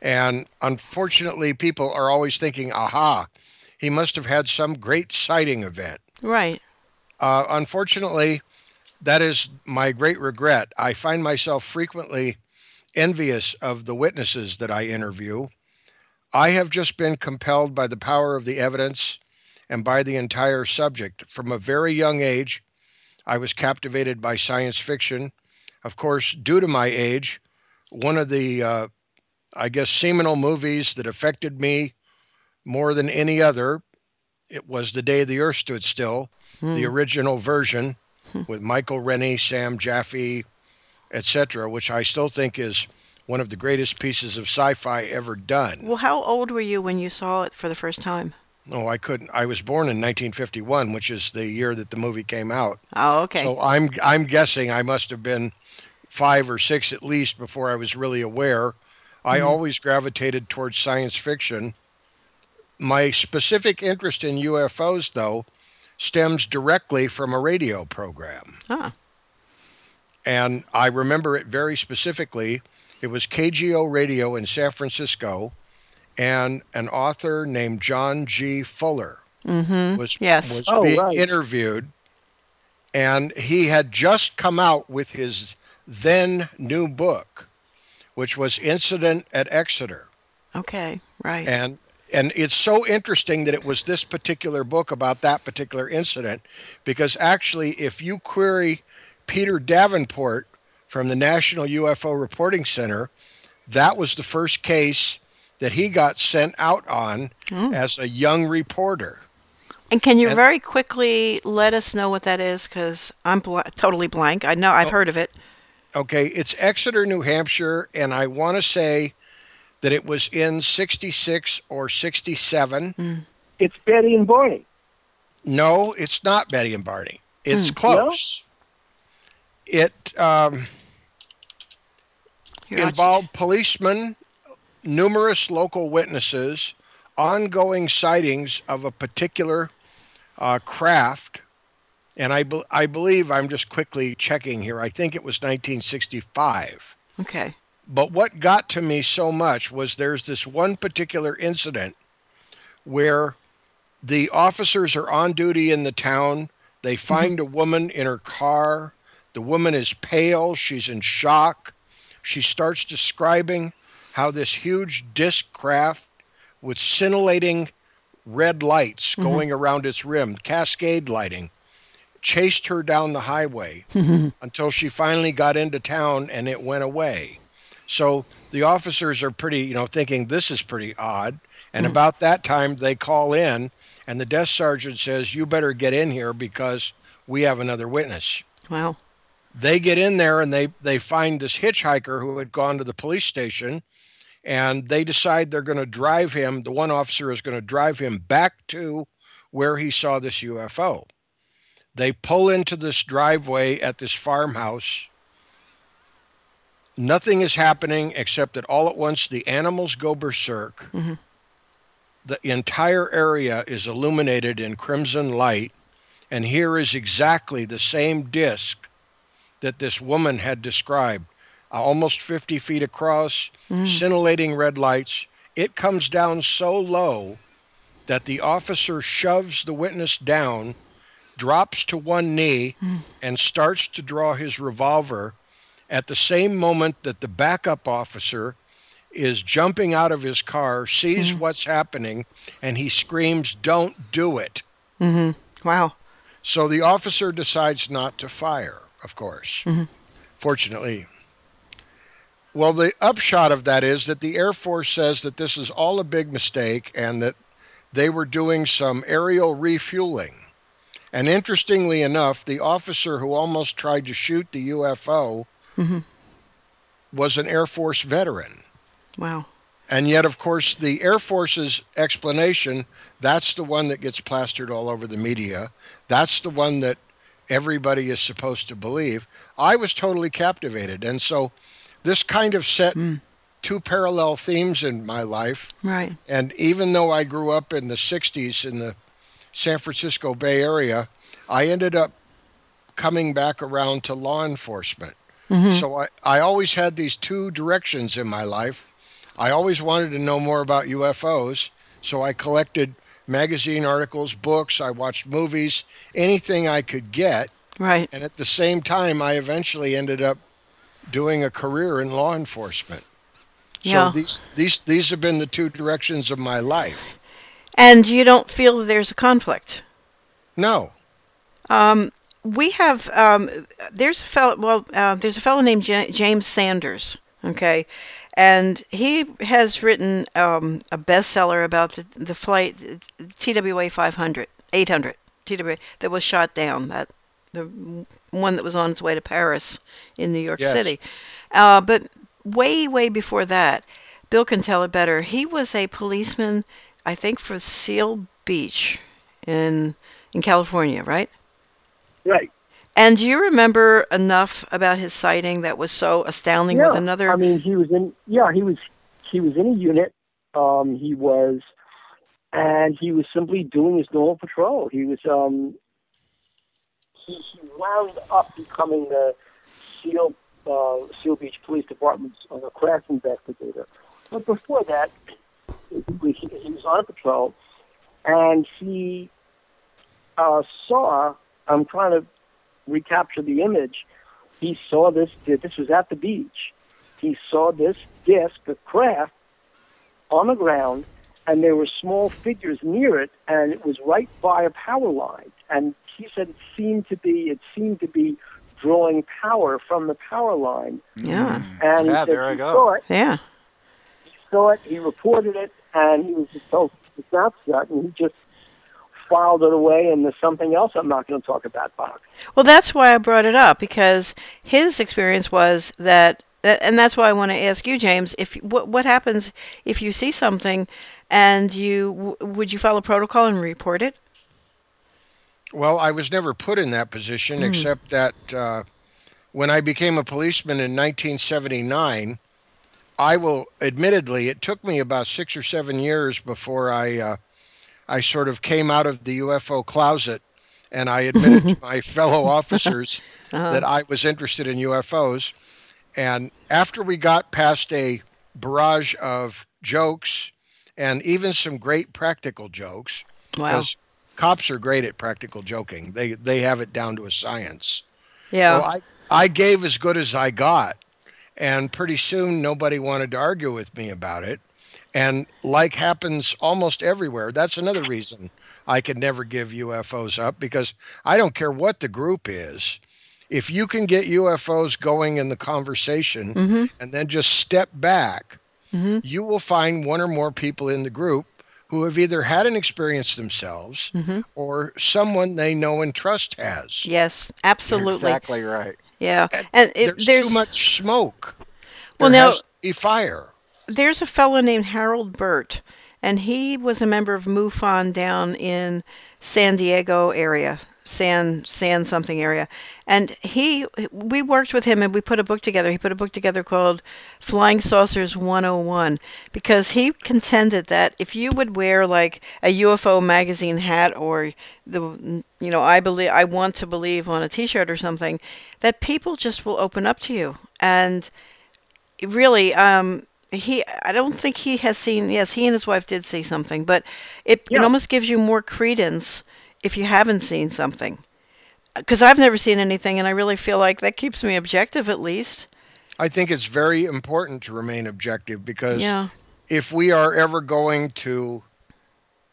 And unfortunately, people are always thinking, aha, he must have had some great sighting event. Right. Uh, unfortunately, that is my great regret. I find myself frequently envious of the witnesses that I interview. I have just been compelled by the power of the evidence and by the entire subject. From a very young age, I was captivated by science fiction. Of course, due to my age, one of the, uh, I guess, seminal movies that affected me more than any other, it was The Day the Earth Stood Still, the original version with Michael Rennie, Sam Jaffe, etc., which I still think is one of the greatest pieces of sci-fi ever done. Well, how old were you when you saw it for the first time? No, I couldn't. I was born in 1951, which is the year that the movie came out. Oh, okay. So I'm I'm guessing I must have been five or six at least before I was really aware. I always gravitated towards science fiction. My specific interest in UFOs, though, stems directly from a radio program. ah, And I remember it very specifically. It was KGO Radio in San Francisco, and an author named John G. Fuller was, Yes. was Oh, being right. interviewed. And he had just come out with his then new book, which was Incident at Exeter. okay, right. And and it's so interesting that it was this particular book about that particular incident because actually if you query Peter Davenport from the National UFO Reporting Center, that was the first case that he got sent out on hmm. as a young reporter. and can you and- very quickly let us know what that is? Because I'm bl- totally blank. I know I've Oh. heard of it. Okay, it's Exeter, New Hampshire, and I want to say that it was in 66 or 67. It's Betty and Barney. No, it's not Betty and Barney. It's Hmm. close. It um, Here, I'll involved policemen, numerous local witnesses, ongoing sightings of a particular uh, craft. And I, be- I believe I'm just quickly checking here. I think it was 1965. Okay. But what got to me so much was there's this one particular incident where the officers are on duty in the town. They mm-hmm. find a woman in her car. The woman is pale. She's in shock. She starts describing how this huge disc craft with scintillating red lights mm-hmm. going around its rim, cascade lighting, chased her down the highway <laughs> mm-hmm. until she finally got into town and it went away. So the officers are pretty, you know, thinking this is pretty odd. And mm-hmm. about that time, they call in, and the desk sergeant says, You better get in here because we have another witness. Wow. They get in there and they, they find this hitchhiker who had gone to the police station, and they decide they're going to drive him. The one officer is going to drive him back to where he saw this UFO. They pull into this driveway at this farmhouse. Nothing is happening except that all at once the animals go berserk. The entire area is illuminated in crimson light, and here is exactly the same disc that this woman had described uh, almost 50 feet across, scintillating red lights. It comes down so low that the officer shoves the witness down, drops to one knee, and starts to draw his revolver at the same moment that the backup officer is jumping out of his car, sees what's happening, and he screams, Don't do it. Mm-hmm. Wow. So the officer decides not to fire, of course. Fortunately. Well, the upshot of that is that the Air Force says that this is all a big mistake and that they were doing some aerial refueling. And interestingly enough, the officer who almost tried to shoot the UFO mm-hmm. was an Air Force veteran. Wow. And yet, of course, the Air Force's explanation that's the one that gets plastered all over the media. That's the one that everybody is supposed to believe. I was totally captivated. And so this kind of set hmm. two parallel themes in my life. Right. And even though I grew up in the 60s in the San Francisco Bay Area, I ended up coming back around to law enforcement. Mm-hmm. So I, I always had these two directions in my life. I always wanted to know more about UFOs, so I collected magazine articles, books, I watched movies, anything I could get. Right. And at the same time, I eventually ended up doing a career in law enforcement. Yeah. So these these these have been the two directions of my life. And you don't feel that there's a conflict. No. Um, we have um, there's a fellow. Well, uh, there's a fellow named J- James Sanders. Okay, and he has written um, a bestseller about the the flight TWA 500 800 TWA that was shot down. That the one that was on its way to Paris in New York Yes. City. Uh, but way way before that, Bill can tell it better. He was a policeman, I think, for Seal Beach in in California, right? Right. And do you remember enough about his sighting that was so astounding yeah. with another? I mean, he was in. Yeah, he was. He was in a unit. Um, he was, and he was simply doing his normal patrol. He was. Um, he, he wound up becoming the Seal uh, Seal Beach Police Department's uh, crash investigator. But before that, he, was- he was on a patrol, and he uh, saw. I'm trying to recapture the image. He saw this. This was at the beach. He saw this disc, a craft, on the ground, and there were small figures near it, and it was right by a power line. And he said it seemed to be. It seemed to be drawing power from the power line. yeah, And he Yeah, there I go. saw it. yeah. He saw it. He reported it, and he was just so upset, and he just filed it away. And there's something else I'm not going to talk about, Bob. Well, that's why I brought it up because his experience was that, that- and that's why I want to ask you, James. If what what happens if you see something, and you would you follow protocol and report it? Well, I was never put in that position except that uh, when I became a policeman in 1979, I will admittedly, it took me about six or seven years before I, uh, I sort of came out of the UFO closet and I admitted to <laughs> my fellow officers <laughs> that I was interested in UFOs. And after we got past a barrage of jokes and even some great practical jokes, Wow. because cops are great at practical joking. They they have it down to a science. Yeah. I I gave as good as I got, and pretty soon nobody wanted to argue with me about it. And like happens almost everywhere, that's another reason I could never give UFOs up because I don't care what the group is. If you can get UFOs going in the conversation Mm-hmm. and then just step back, you will find one or more people in the group who have either had an experience themselves Mm-hmm. or someone they know and trust has. yes, You're absolutely. exactly right. Yeah, and it, there's, there's too much smoke. Well, there now- be fire. there's a fellow named Harold Burt, and he was a member of MUFON down in San Diego area, San San something area, and he we worked with him and we put a book together. He put a book together called Flying Saucers 101 because he contended that if you would wear like a UFO magazine hat or the you know I believe I want to believe on a T-shirt or something, that people just will open up to you. And really um he i don't think he has seen yes he and his wife did see something but it, it almost gives you more credence if you haven't seen something. Because i've never seen anything and i really feel like that keeps me objective at least. I think it's very important to remain objective because yeah. if we are ever going to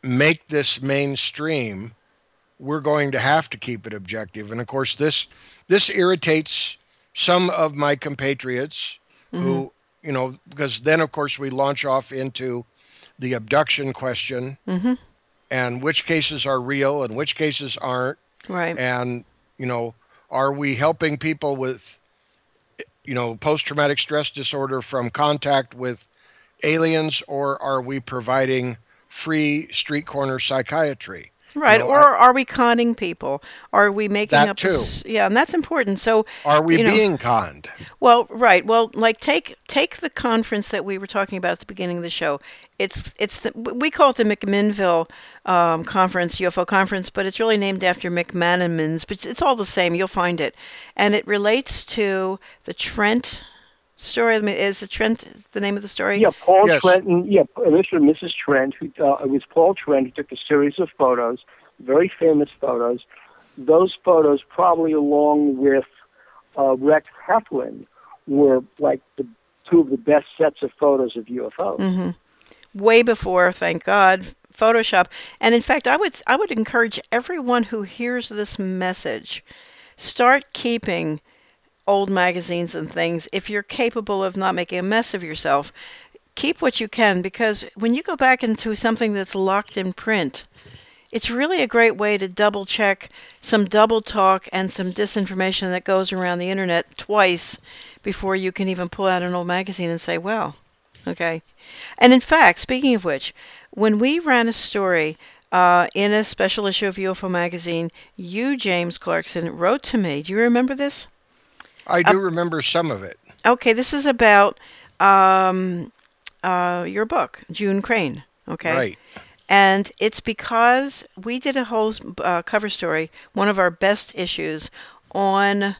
make this mainstream, we're going to have to keep it objective. And of course, this this irritates some of my compatriots who, mm-hmm. you know, because then of course we launch off into the abduction question mm-hmm. And which cases are real and which cases aren't. Right. And you know are we helping people with you know post-traumatic stress disorder from contact with aliens or are we providing free street corner psychiatry right know, or I- are we conning people are we making That up too. yeah and that's important so are we you know, being conned Well, right. Well, like take take the conference that we were talking about at the beginning of the show. It's it's the, we call it the McMinnville um, conference, UFO conference, but it's really named after McMenamins. But it's all the same. You'll find it, and it relates to the Trent story? Is it Trent the name of the story? Yeah, Paul Yes. Trent. Yeah, Mr. and Mrs. Trent. Who uh, it was Paul Trent who took a series of photos, very famous photos. Those photos, probably along with uh, Rex Heflin, were like the two of the best sets of photos of UFOs. Mm-hmm. way before, thank God, Photoshop. And in fact, I would I would encourage everyone who hears this message, start keeping old magazines and things. If you're capable of not making a mess of yourself, keep what you can because when you go back into something that's locked in print, it's really a great way to double check some double talk and some disinformation that goes around the internet twice before you can even pull out an old magazine and say, well, okay. And in fact, speaking of which, when we ran a story uh, in a special issue of UFO magazine, you, James Clarkson, wrote to me. Do you remember this? I do remember some of it. Okay, this is about um, uh, your book, June Crain. Okay. Right. And it's because we did a whole uh, cover story, one of our best issues, on.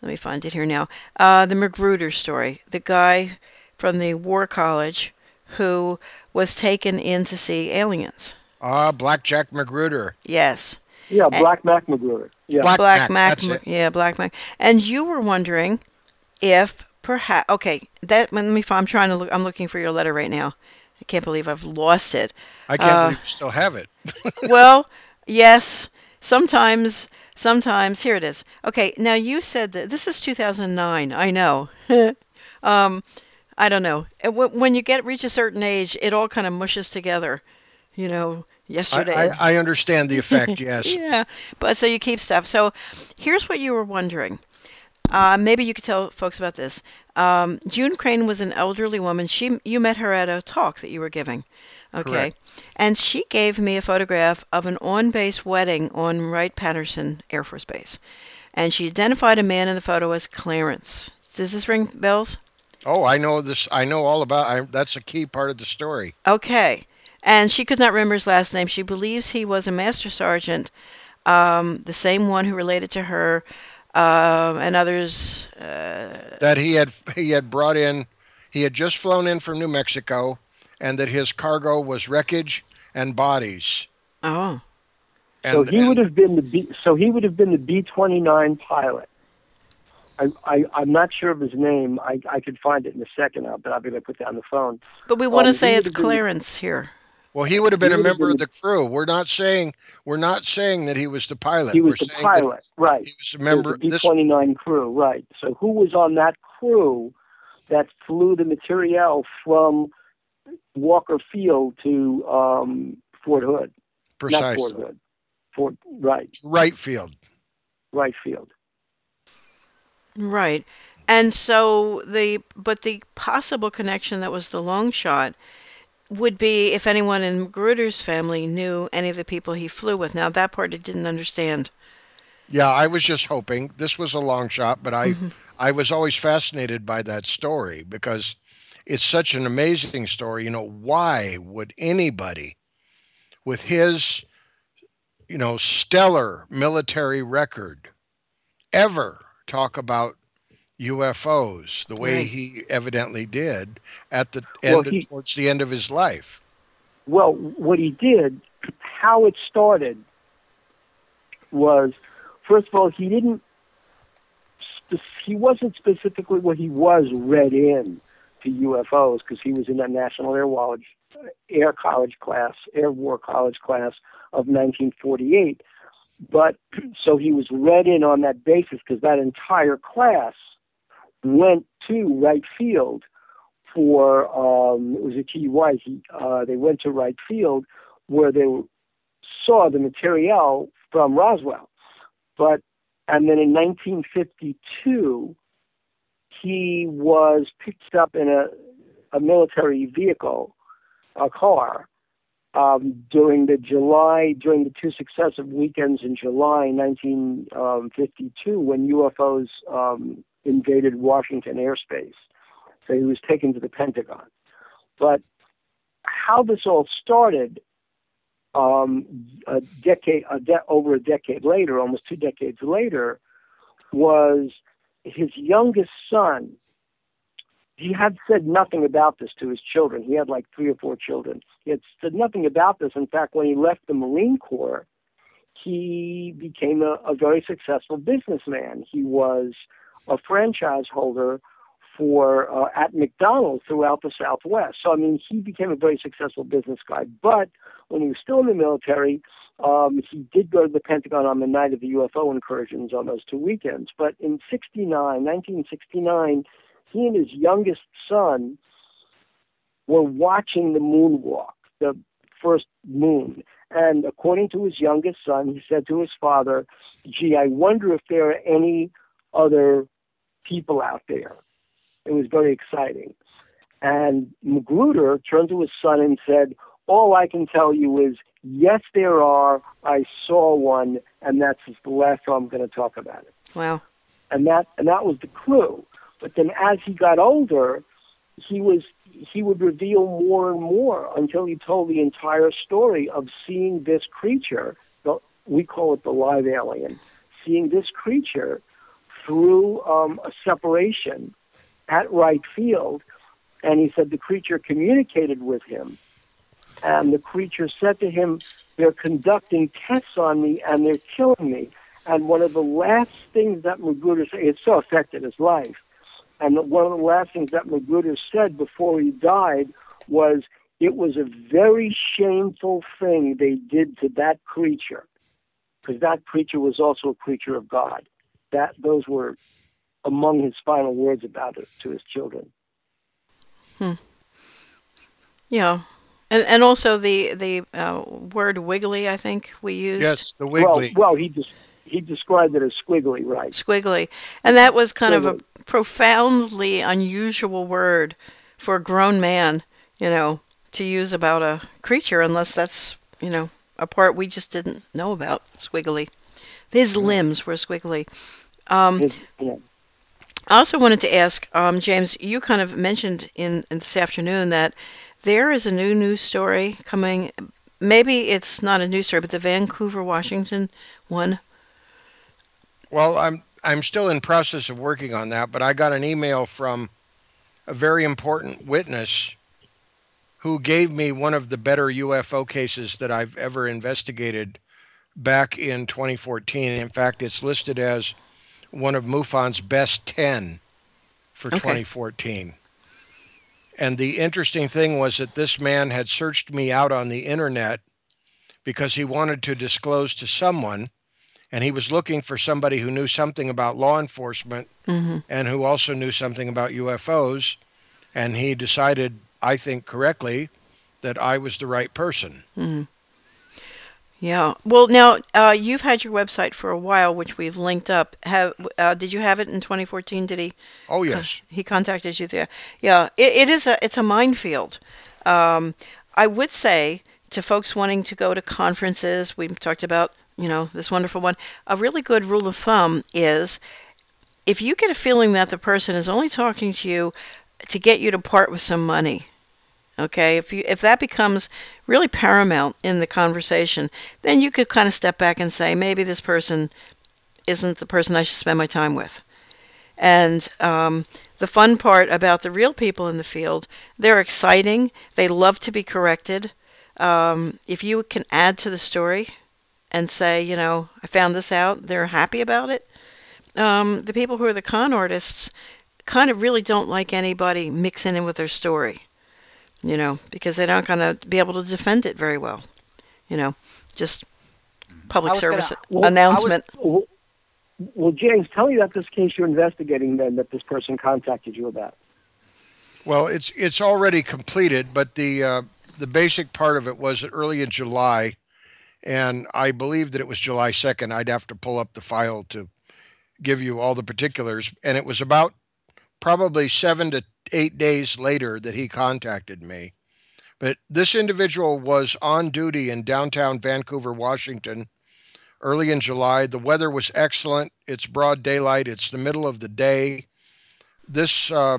Let me find it here now. Uh, the Magruder story. The guy from the War College who was taken in to see aliens. Ah, Blackjack Magruder. Yes. Yeah, Black Mac Magruder. Yeah. Black, Black Mac. Mac. That's. Yeah, Black Mac. And you were wondering if perhaps okay, that let me find I'm trying to look I'm looking for your letter right now. I can't believe I've lost it. I can't Uh, believe you still have it. <laughs> well, yes, sometimes sometimes here it is. Okay, now you said that this is 2009. I know. <laughs> um I don't know. When you get reach a certain age, it all kind of mushes together. You know, I, yesterday. I, I understand the effect, <laughs> yes. Yeah, but so you keep stuff. So here's what you were wondering. Uh, maybe you could tell folks about this. Um, June Crain was an elderly woman. She you met her at a talk that you were giving, okay? Correct. And she gave me a photograph of an on-base wedding on Wright Patterson Air Force Base, and she identified a man in the photo as Clarence. Does this ring bells? Oh, I know this. I know all about. I, that's a key part of the story. Okay. And she could not remember his last name. She believes he was a master sergeant, um, the same one who related to her, um, and others. Uh, That he had he had brought in. He had just flown in from New Mexico, and that his cargo was wreckage and bodies. oh, And, so he and- would have been the B, so he would have been the B twenty nine pilot. I, I I'm not sure of his name. I I could find it in a second, uh, but I'll be able to put that on the phone. but we want to Um, say it's would have been- Clarence here. Well, he would have been a member of the crew. We're not saying we're not saying that he was the pilot. He was we're the pilot, right? He was a member. B This twenty nine crew, right? So who was on that crew that flew the materiel from Walker Field to um, Fort Hood? Not Fort Hood. Fort Wright, Wright Field. Wright Field. Right. And so the but the possible connection that was the long shot would be if anyone in Magruder's family knew any of the people he flew with. Now that part I didn't understand. Yeah, I was just hoping this was a long shot, but I mm-hmm. I was always fascinated by that story because it's such an amazing story. You know, why would anybody with his you know stellar military record ever talk about UFOs the way Right. he evidently did at the Well, end he- towards the end of his life? Well, what he did, how it started, was first of all he didn't. He wasn't specifically what he was read in to UFOs because he was in that National Air College, Air College class, Air War College class of 1948. But <clears throat> so he was read in on that basis because that entire class went to Wright Field for um, it was a TUI. He, uh, they went to Wright Field where they saw the material from Roswell. But and then in 1952, he was picked up in a a military vehicle, a car, um, during the July during the two successive weekends in July 1952 when UFOs um, invaded Washington airspace. So he was taken to the Pentagon. But how this all started um, a decade, a de- over a decade later, almost two decades later, was his youngest son he had said nothing about this to his children. He had like three or four children. He had said nothing about this. In fact, when he left the Marine Corps, he became a, a very successful businessman. He was a franchise holder for uh, at McDonald's throughout the Southwest. So I mean, he became a very successful business guy. But when he was still in the military, um, he did go to the Pentagon on the night of the UFO incursions on those two weekends. But in 69, 1969, he and his youngest son were watching the moonwalk, the first moon. And according to his youngest son, he said to his father, Gee, I wonder if there are any other people out there. It was very exciting. And Magruder turned to his son and said, All I can tell you is, yes, there are. I saw one, and that's the last time I'm going to talk about it. Wow. And that and that was the clue. But then as he got older, he was he would reveal more and more until he told the entire story of seeing this creature. We call it the live alien. Seeing this creature through um, a separation at Wright Field, and he said the creature communicated with him, and the creature said to him, "They're conducting tests on me, and they're killing me." And one of the last things that Magruder said, it so affected his life and one of the last things that Magruder said before he died was, it was a very shameful thing they did to that creature, because that creature was also a creature of God. That those were among his final words about it to his children. Hmm. Yeah, and and also the the uh, word wiggly. I think we used. Yes, the wiggly. Well, well he just he described it as squiggly, right? Squiggly, and that was kind squiggly. of a profoundly unusual word for a grown man, you know, to use about a creature, unless that's you know a part we just didn't know about. Squiggly, his mm-hmm. limbs were squiggly. Um, yeah. I also wanted to ask um, James. You kind of mentioned in, in this afternoon that there is a new news story coming. Maybe it's not a news story, but the Vancouver, Washington one well, I'm I'm still in process of working on that, but I got an email from a very important witness who gave me one of the better UFO cases that I've ever investigated back in 2014. In fact, it's listed as one of MUFON's best 10 for okay. 2014. And the interesting thing was that this man had searched me out on the internet because he wanted to disclose to someone and he was looking for somebody who knew something about law enforcement mm-hmm. and who also knew something about UFOs. And he decided, I think correctly, that I was the right person. Mm-hmm. Yeah. Well, now uh, you've had your website for a while, which we've linked up. Have uh, did you have it in 2014? Did he? Oh yes. he contacted you there. Yeah. It, it is a it's a minefield. Um, I would say to folks wanting to go to conferences, we talked about you know, this wonderful one. A really good rule of thumb is if you get a feeling that the person is only talking to you to get you to part with some money, okay, if you if that becomes really paramount in the conversation, then you could kind of step back and say maybe this person isn't the person I should spend my time with. And um, the fun part about the real people in the field, they're exciting. They love to be corrected. Um, if you can add to the story, and say, you know, I found this out, they're happy about it. Um, the people who are the con artists kind of really don't like anybody mixing in with their story, you know, because they're not going to be able to defend it very well. You know, just public service gonna, well, announcement. Was, well, James, tell me about this case you're investigating then that this person contacted you about. Well, it's it's already completed, but the uh, the basic part of it was that early in July, and I believe that it was July 2nd. I'd have to pull up the file to give you all the particulars. And it was about probably seven to eight days later that he contacted me. But this individual was on duty in downtown Vancouver, Washington, early in July. The weather was excellent. It's broad daylight, it's the middle of the day. This, uh,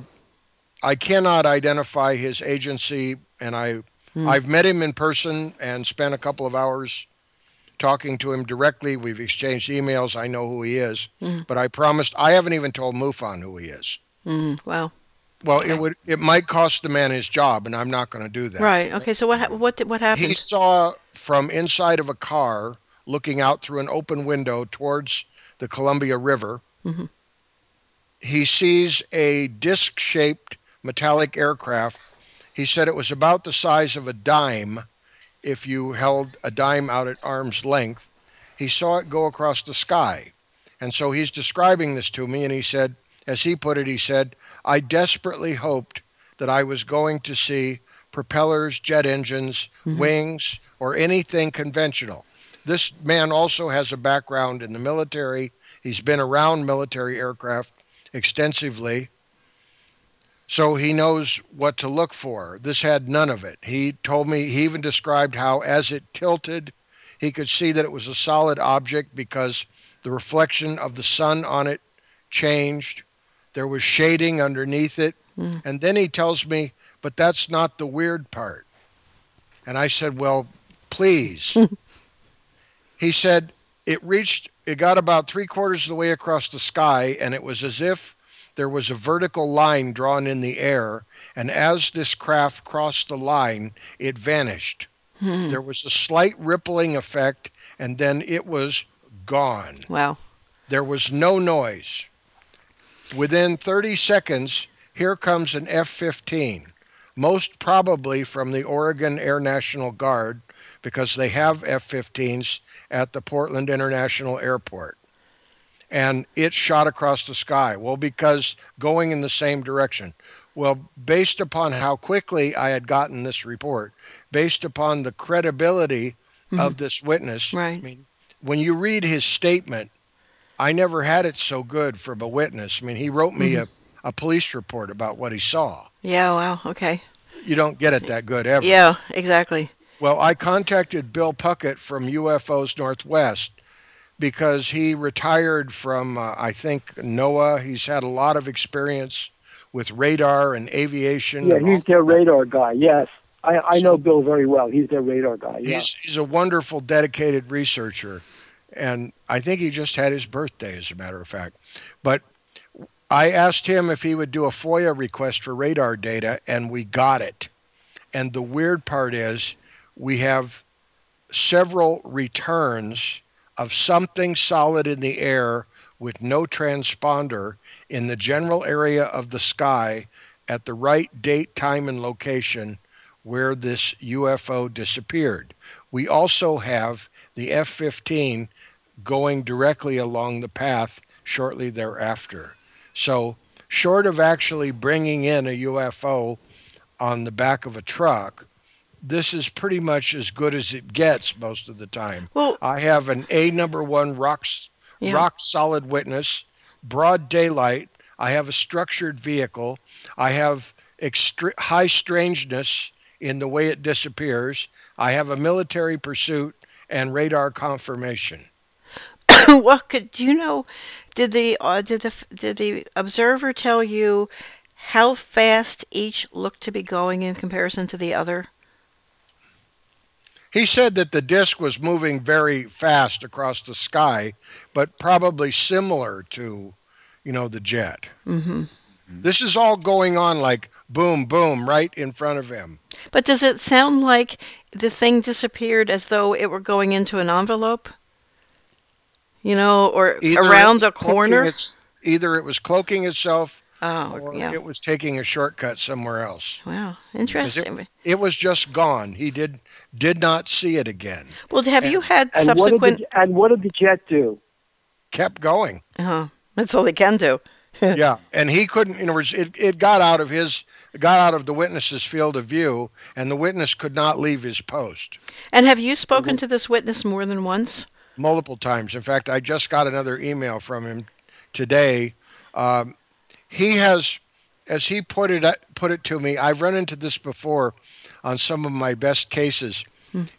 I cannot identify his agency, and I, hmm. I've met him in person and spent a couple of hours talking to him directly. We've exchanged emails. I know who he is, mm. but I promised I haven't even told MUFON who he is. Mm. Wow. Well, Okay. it would it might cost the man his job, and I'm not going to do that. Right. Okay. So what? What? What happened? He saw from inside of a car, looking out through an open window towards the Columbia River. Mhm. He sees a disc-shaped metallic aircraft. He said it was about the size of a dime, if you held a dime out at arm's length. He saw it go across the sky, and so he's describing this to me, and he said, as he put it, he said, "I desperately hoped that I was going to see." propellers, jet engines, mm-hmm. wings, or anything conventional. This man also has a background in the military. He's been around military aircraft extensively. So he knows what to look for. This had none of it. He told me, he even described how as it tilted, he could see that it was a solid object because the reflection of the sun on it changed. There was shading underneath it. Hmm. And then he tells me, but that's not the weird part. And I said, well, please. <laughs> he said, it reached, it got about three quarters of the way across the sky, and it was as if there was a vertical line drawn in the air. And as this craft crossed the line, it vanished. Hmm. There was a slight rippling effect, and then it was gone. wow. There was no noise. Within 30 seconds, here comes an F 15, most probably from the Oregon Air National Guard because they have F 15s at the Portland International Airport. And it shot across the sky. Well, because going in the same direction. Well, based upon how quickly I had gotten this report, based upon the credibility mm-hmm. of this witness, Right. I mean, when you read his statement, I never had it so good from a witness. I mean, he wrote me a, a police report about what he saw. Yeah. Wow. Okay. You don't get it that good ever. Yeah. Exactly. Well, I contacted Bill Puckett from UFOs Northwest because he retired from, uh, I think, NOAA. He's had a lot of experience with radar and aviation. Yeah, and he's their that. radar guy. Yes, I, I know Bill very well. He's their radar guy. Yeah. He's, he's a wonderful, dedicated researcher. And I think he just had his birthday, as a matter of fact. But I asked him if he would do a FOIA request for radar data, and we got it. And the weird part is we have several returns of something solid in the air with no transponder in the general area of the sky at the right date, time, and location where this UFO disappeared. We also have the F 15 going directly along the path shortly thereafter. So, short of actually bringing in a UFO on the back of a truck, this is pretty much as good as it gets most of the time. Well- I have an A number one rocks, Yeah. rock solid witness, broad daylight. I have a structured vehicle. I have extre- high strangeness in the way it disappears. I have a military pursuit and radar confirmation. <laughs> what could do you know? Did the uh, did the did the observer tell you how fast each looked to be going in comparison to the other? He said that the disk was moving very fast across the sky, but probably similar to, you know, the jet. hmm This is all going on like boom, boom, right in front of him. But does it sound like the thing disappeared as though it were going into an envelope? You know, or Either around was the corner? its- either it was cloaking itself Oh, or yeah. it was taking a shortcut somewhere else. Wow, interesting. It was just gone. He did did not see it again. well, have you had And what, subsequent? the, and what did the jet do? Kept going. Uh-huh. That's all they can do. <laughs> yeah, and he couldn't. In other words, it, it got out of his got out of the witness's field of view, and the witness could not leave his post And have you spoken to this witness more than once? Multiple times. In fact, I just got another email from him today. Um, he has, as he put it put it to me, I've run into this before on some of my best cases.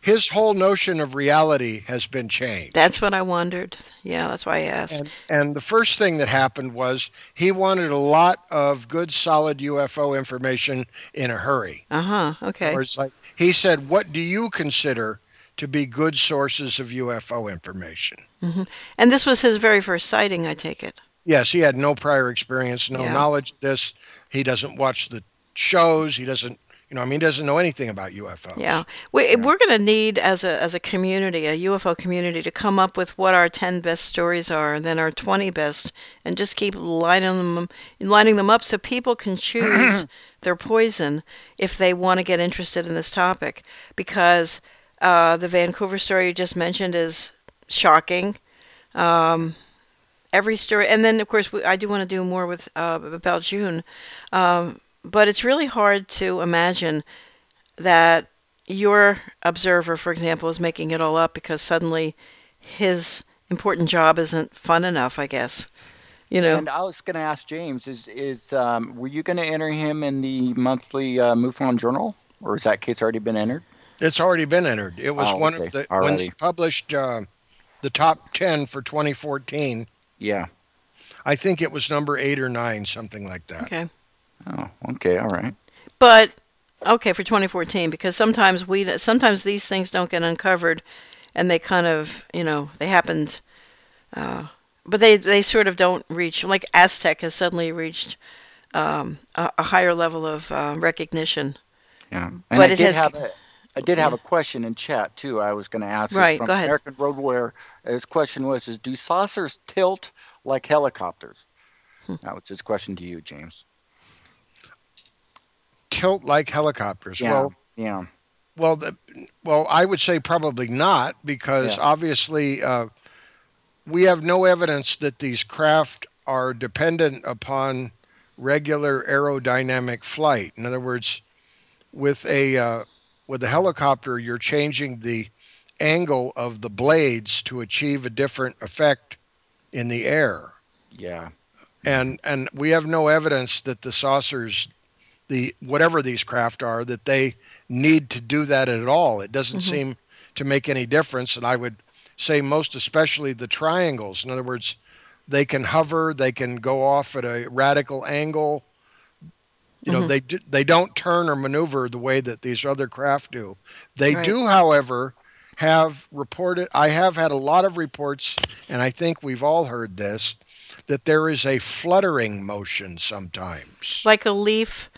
His whole notion of reality has been changed. That's what I wondered. Yeah, that's why I asked. And, and the first thing that happened was he wanted a lot of good, solid UFO information in a hurry. Uh huh. Okay. Or it's like he said, "What do you consider to be good sources of UFO information?" Mm-hmm. And this was his very first sighting, I take it. Yes, he had no prior experience, no Yeah. knowledge of this. He doesn't watch the shows. He doesn't, you know, I mean, he doesn't know anything about UFOs. Yeah, we, we're going to need as a as a community, a UFO community, to come up with what our ten best stories are, and then our twenty best, and just keep lining them lining them up so people can choose <clears throat> their poison if they want to get interested in this topic. Because uh, the Vancouver story you just mentioned is shocking. Um, every story, and then of course we, I do want to do more with uh, about June. Um, but it's really hard to imagine that your observer, for example, is making it all up because suddenly his important job isn't fun enough, I guess. You know, And I was going to ask James: Is is um, were you going to enter him in the monthly uh, MUFON Journal, or is that case already been entered? It's already been entered. It was Oh, one okay. of the when they published uh, the top ten for 2014. Yeah. I think it was number eight or nine, something like that. okay. Oh, okay, all right. But okay for 2014 because sometimes we sometimes these things don't get uncovered, and they kind of you know they happened, uh, but they they sort of don't reach like Aztec has suddenly reached um, a, a higher level of uh, recognition. Yeah, and But I it did has- have a, I did have a question in chat too. I was going to ask. Right, from go ahead. American Roadwear. His question was: Is do saucers tilt like helicopters? Hmm. That was his question to you, James. Tilt like helicopters. Yeah. Well, yeah. well, the, well, I would say probably not because Yeah. obviously uh, we have no evidence that these craft are dependent upon regular aerodynamic flight. In other words, with a uh, with a helicopter, you're changing the angle of the blades to achieve a different effect in the air. Yeah. and and we have no evidence that the saucers the whatever these craft are that they need to do that at all it doesn't mm-hmm. seem to make any difference and i would say most especially the triangles in other words they can hover they can go off at a radical angle you know mm-hmm. they d- they don't turn or maneuver the way that these other craft do they Right. do however have reported i have had a lot of reports and i think we've all heard this that there is a fluttering motion sometimes. like a leaf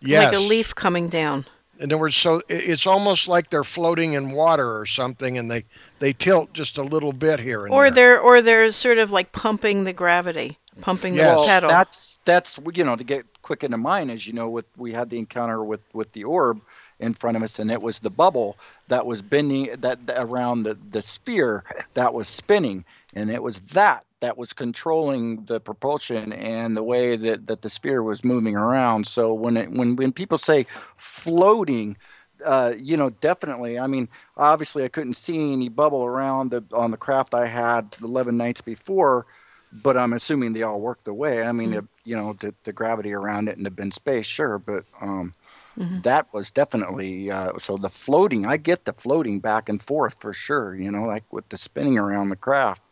Yes. like a leaf coming down In other words, so it's almost like they're floating in water or something, and they they tilt just a little bit here and or there. they're or they're sort of like pumping the gravity pumping Yes. the Well, pedal That's that's you know to get quick into mine as you know with we had the encounter with with the orb in front of us and it was the bubble that was bending that, that around the the sphere that was spinning and it was that that was controlling the propulsion and the way that, that the sphere was moving around so when it when when people say floating uh, you know, definitely. I mean, obviously, I couldn't see any bubble around the on the craft I had 11 nights before, but I'm assuming they all work the way. I mean, mm-hmm. it, you know, the, the gravity around it and the bin space, sure, but um, mm-hmm. that was definitely uh, so the floating. I get the floating back and forth for sure. You know, like with the spinning around the craft,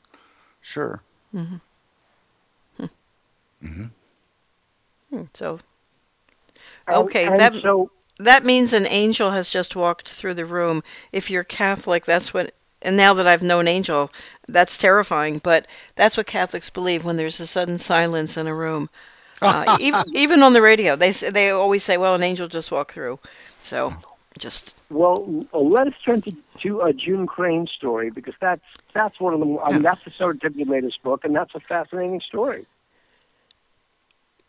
sure. Mm-hmm. Hmm. Hmm, so And- Okay, and that- so that means an angel has just walked through the room if you're catholic that's what and now that i've known angel that's terrifying but that's what catholics believe when there's a sudden silence in a room <laughs> uh, even, even on the radio they they always say well an angel just walked through so just Well, uh, let us turn to, to a June Crain story because that's that's one of the. I mean, that's the Soda Tippy latest book, and that's a fascinating story.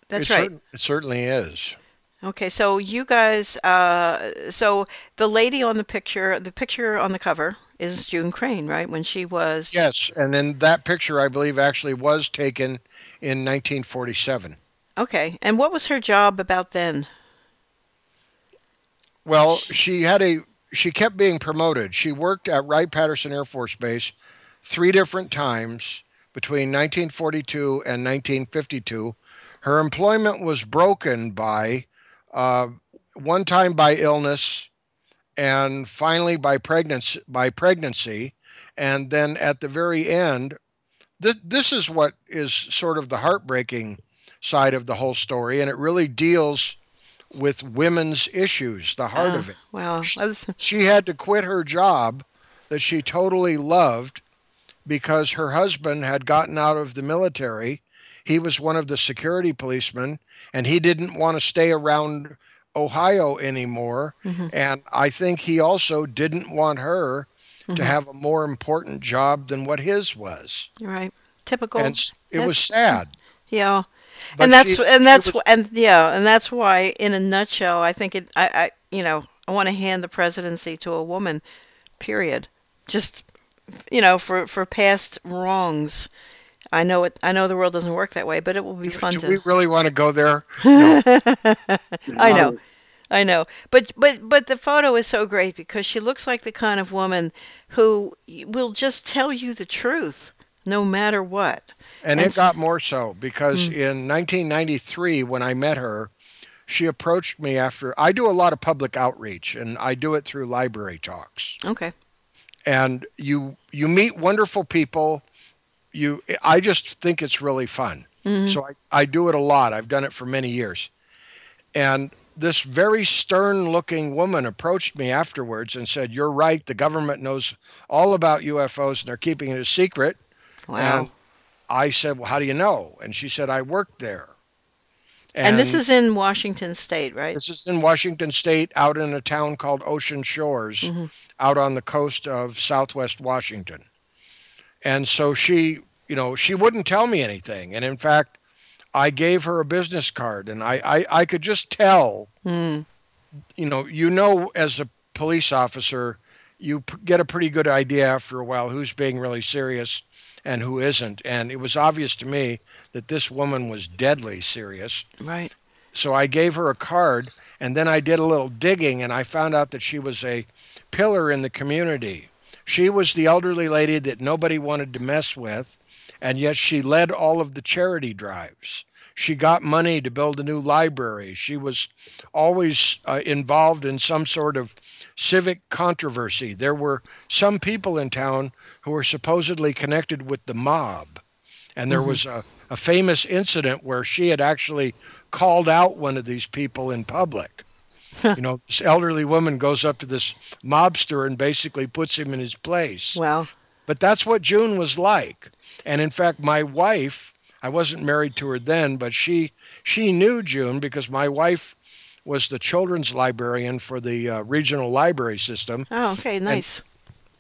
that's it right cer- it certainly is. Okay, so you guys, uh, so the lady on the picture, the picture on the cover is June Crain, right? When she was. Yes, and then that picture, I believe, actually was taken in 1947. Okay, and what was her job about then? Well, she had a she kept being promoted. She worked at Wright Patterson Air Force Base three different times between 1942 and 1952. Her employment was broken by uh, one time by illness, and finally by pregnancy. By pregnancy, and then at the very end, this this is what is sort of the heartbreaking side of the whole story, and it really deals with women's issues, the heart of ah, it. Wow, that was, She had to quit her job that she totally loved because her husband had gotten out of the military he was one of the security policemen and he didn't want to stay around Ohio anymore. Mm-hmm. And I think he also didn't want her Mm-hmm. to have a more important job than what his was. Right. Typical. And it That's- was sad. Yeah. But and that's she- and that's was- and yeah, and that's why in a nutshell I think it I, I you know, I want to hand the presidency to a woman. Period. Just you know, for for past wrongs. I know it I know the world doesn't work that way, but it will be fun Do to we really want to go there? <laughs> No. I know. I know. But but but the photo is so great because she looks like the kind of woman who will just tell you the truth no matter what. And And it got more so because Hmm. in 1993, when I met her, she approached me after I do a lot of public outreach and I do it through library talks. Okay. And you you meet wonderful people. You I just think it's really fun. So I, I do it a lot. I've done it for many years. And this very stern looking woman approached me afterwards and said, You're right, the government knows all about UFOs and they're keeping it a secret. Wow. And I said, Well, how do you know? And she said, I worked there. And, this is in Washington state, right? this is in Washington State, out in a town called Ocean Shores, Mm-hmm. out on the coast of Southwest Washington. And so she, you know, she wouldn't tell me anything. And in fact, I gave her a business card, and I, I, I could just tell, Hmm. you know, you know, as a police officer, you p- get a pretty good idea after a while who's being really serious and who isn't. And it was obvious to me that this woman was deadly serious. Right. So I gave her a card, and then I did a little digging, and I found out that she was a pillar in the community. She was the elderly lady that nobody wanted to mess with, and yet she led all of the charity drives. She got money to build a new library. She was always uh, involved in some sort of civic controversy. There were some people in town who were supposedly connected with the mob. And there was a, a famous incident where she had actually called out one of these people in public. <laughs> you know, this elderly woman goes up to this mobster and basically puts him in his place. Wow. But that's what June was like. And in fact, my wife, I wasn't married to her then, but she she knew June because my wife was the children's librarian for the uh, regional library system Oh, okay, nice.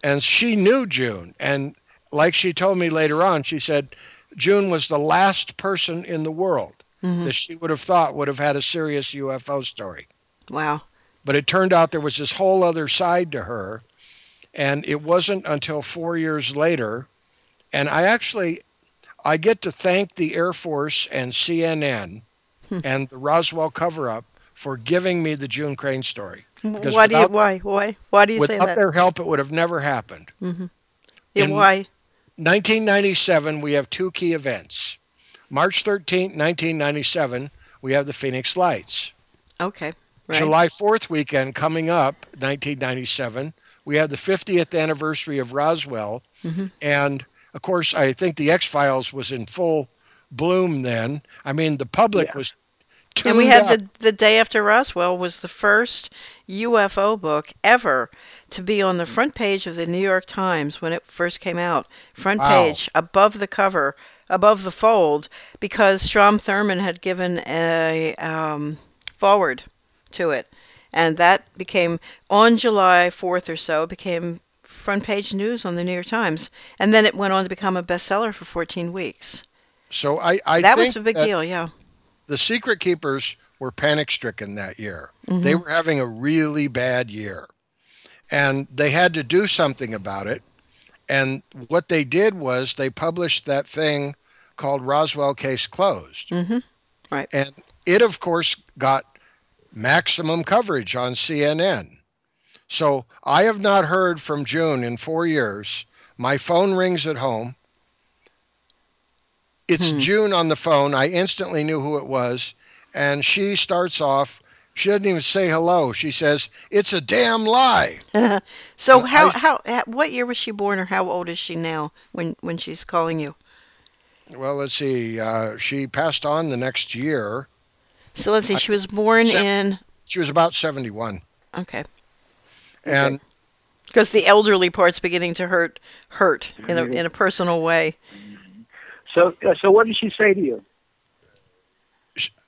and she knew June. And like she told me later on, she said June was the last person in the world that she would have thought would have had a serious UFO story. Wow. But it turned out there was this whole other side to her. And it wasn't until four years later. And I actually, I get to thank the Air Force and CNN hmm. and the Roswell cover up for giving me the June Crain story. Because Why do you why why why do you say that? Without their help, it would have never happened. Yeah, in- why? 1997, we have two key events. March 13th, 1997, we have the Phoenix Lights. Okay. Right. July 4th weekend coming up, 1997, we had the 50th anniversary of Roswell. Mm-hmm. And of course, I think the X Files was in full bloom then. I mean, the public Yeah. was and we had up. the the day after Roswell was the first UFO book ever to be on the front page of the New York Times when it first came out. Front Wow. page, above the cover, above the fold, because Strom Thurmond had given a um, forward to it, and that became on July fourth or so became front page news on the New York Times, and then it went on to become a bestseller for 14 weeks. So I, I that was a big deal, yeah. the secret keepers were panic stricken that year. They were having a really bad year. And they had to do something about it. And what they did was they published that thing called Roswell Case Closed. Mm-hmm. Right. And it, of course, got maximum coverage on CNN. So I have not heard from June in four years. My phone rings at home. It's June on the phone. I instantly knew who it was. And she starts off, she doesn't even say hello. She says, It's a damn lie. <laughs> So how, I- how how what year was she born or how old is she now when when she's calling you? Well, let's see. Uh, she passed on the next year. So let's see, she was born se- in She was about 71. okay And because the elderly part's beginning to hurt hurt in a in a personal way. So, uh, so what did she say to you?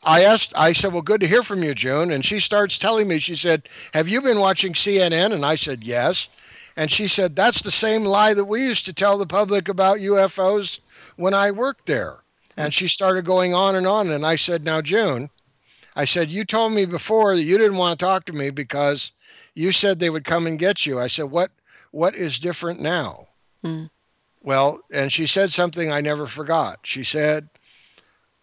I asked, I said, well, good to hear from you, June. And she starts telling me, she said, have you been watching CNN? And I said, yes. And she said, that's the same lie that we used to tell the public about UFOs when I worked there. And she started going on and on. And I said, now, June, I said, you told me before that you didn't want to talk to me because you said they would come and get you. I said, what, what is different now? Hmm. Well, and she said something I never forgot. She said,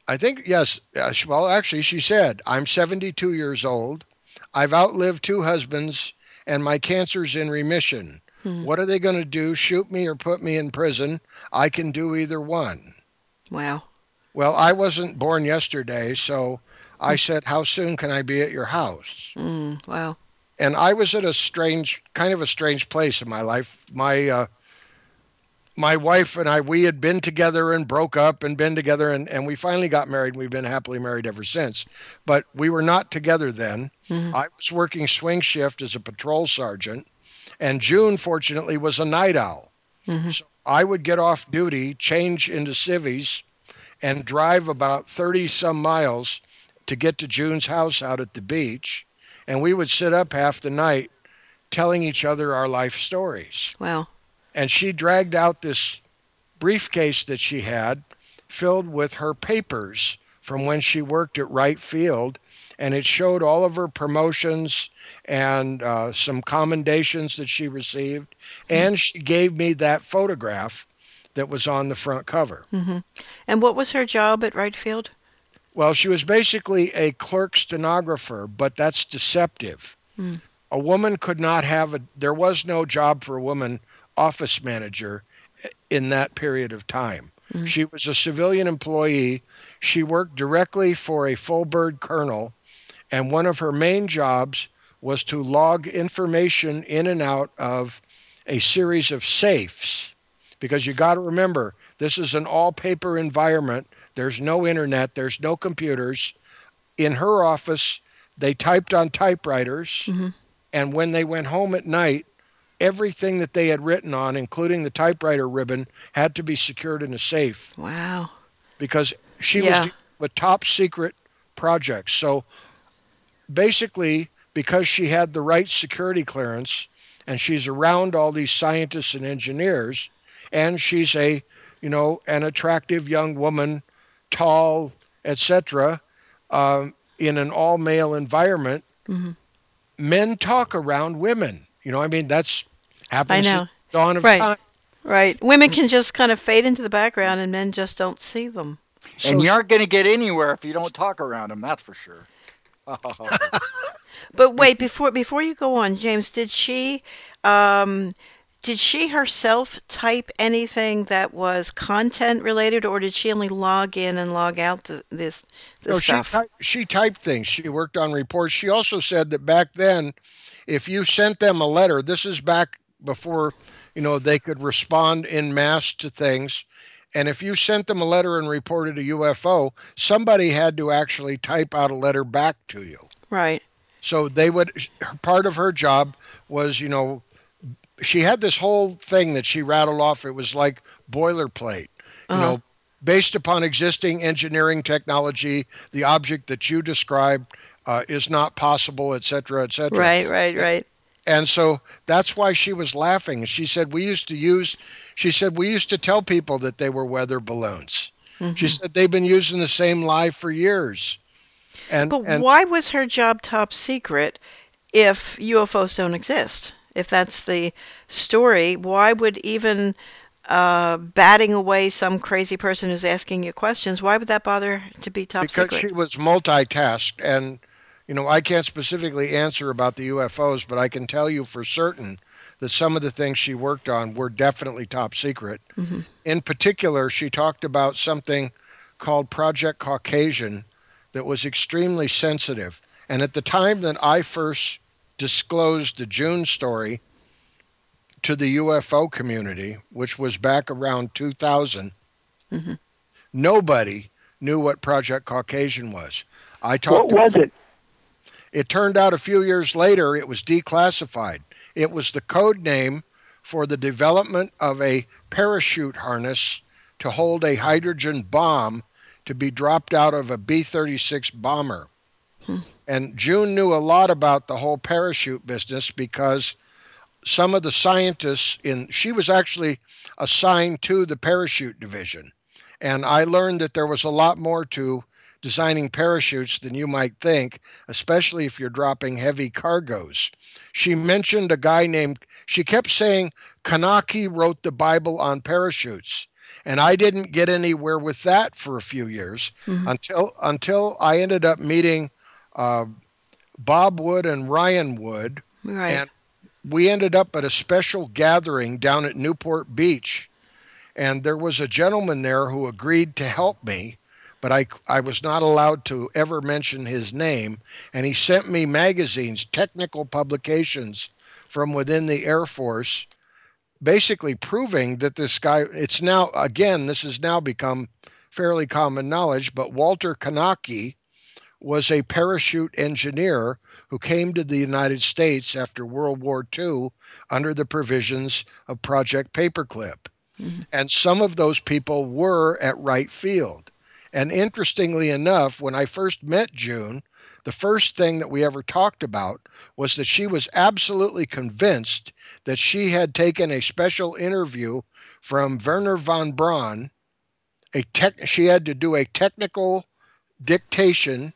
I think, yes, well, actually, she said, I'm 72 years old. I've outlived two husbands, and my cancer's in remission. What are they going to do? Shoot me or put me in prison? I can do either one. Wow. Well, I wasn't born yesterday, so I said, How soon can I be at your house? Mm, wow. and I was at a strange, kind of a strange place in my life. My uh, my wife and I, we had been together and broke up and been together, and, and we finally got married. and We've been happily married ever since. But we were not together then. I was working swing shift as a patrol sergeant, and June, fortunately, was a night owl. So I would get off duty, change into civvies, and drive about 30 some miles to get to June's house out at the beach. And we would sit up half the night telling each other our life stories. Wow. And she dragged out this briefcase that she had filled with her papers from when she worked at Wright Field. And it showed all of her promotions and uh, some commendations that she received. And she gave me that photograph that was on the front cover. Mm-hmm. And what was her job at Wright Field? Well, she was basically a clerk stenographer, but that's deceptive. Hmm. A woman could not have a, there was no job for a woman office manager eh, in that period of time. Hmm. She was a civilian employee. She worked directly for a full bird colonel, and one of her main jobs was to log information in and out of a series of safes. Because you got to remember, this is an all paper environment. There's no internet, there's no computers. In her office, they typed on typewriters, mm-hmm. and when they went home at night, everything that they had written on, including the typewriter ribbon, had to be secured in a safe Wow. because she Yeah. was with top secret projects. So basically, because she had the right security clearance and she's around all these scientists and engineers, and she's a, you know, an attractive young woman, tall, etc., um, in an all male environment, men talk around women. You know, I mean, that's happened know. since dawn of Right. time. Right. Women can just kind of fade into the background and men just don't see them. So and you aren't going to get anywhere if you don't talk around them. That's for sure. <laughs> But <laughs> wait, before before you go on, James, did she um did she herself type anything that was content related or did she only log in and log out the, this this No, she, stuff? typed, she typed things. She worked on reports. She also said that back then, if you sent them a letter, this is back before, you know, they could respond in mass to things. And if you sent them a letter and reported a UFO, somebody had to actually type out a letter back to you. right. So they would, part of her job was, you know, she had this whole thing that she rattled off. It was like boilerplate, you Uh-huh. know, based upon existing engineering technology, the object that you described uh, is not possible, et cetera, et cetera. Right, right, right. And so that's why she was laughing. She said, We used to use, she said, we used to tell people that they were weather balloons. Mm-hmm. She said, they've been using the same lie for years. And, But and why was her job top secret if UFOs don't exist? If that's the story, why would even uh, batting away some crazy person who's asking you questions, why would that bother to be top secret? because secret? she was multitasked and you know i can't specifically answer about the ufos but i can tell you for certain that some of the things she worked on were definitely top secret in particular she talked about something called project caucasian that was extremely sensitive and at the time that i first disclosed the june story to the ufo community which was back around 2000 mm-hmm. nobody knew what Project Caucasian was. I talked. What talked. was it? It turned out a few years later it was declassified. It was the code name for the development of a parachute harness to hold a hydrogen bomb to be dropped out of a B 36 bomber. Hmm. And June knew a lot about the whole parachute business because some of the scientists in, she was actually assigned to the parachute division. And I learned that there was a lot more to designing parachutes than you might think, especially if you're dropping heavy cargoes. She mentioned a guy named, she kept saying, Knacke wrote the Bible on parachutes. And I didn't get anywhere with that for a few years mm-hmm. until until I ended up meeting uh, Bob Wood and Ryan Wood, Right. and we ended up at a special gathering down at Newport Beach. And there was a gentleman there who agreed to help me, but I, I was not allowed to ever mention his name. And he sent me magazines, technical publications from within the Air Force, basically proving that this guy, it's now, again, this has now become fairly common knowledge, but Walter Knacke was a parachute engineer who came to the United States after World War II under the provisions of Project Paperclip. Mm-hmm. And some of those people were at Wright Field. And interestingly enough, when I first met June, the first thing that we ever talked about was that she was absolutely convinced that she had taken a special interview from Wernher von Braun. A tech, she had to do a technical dictation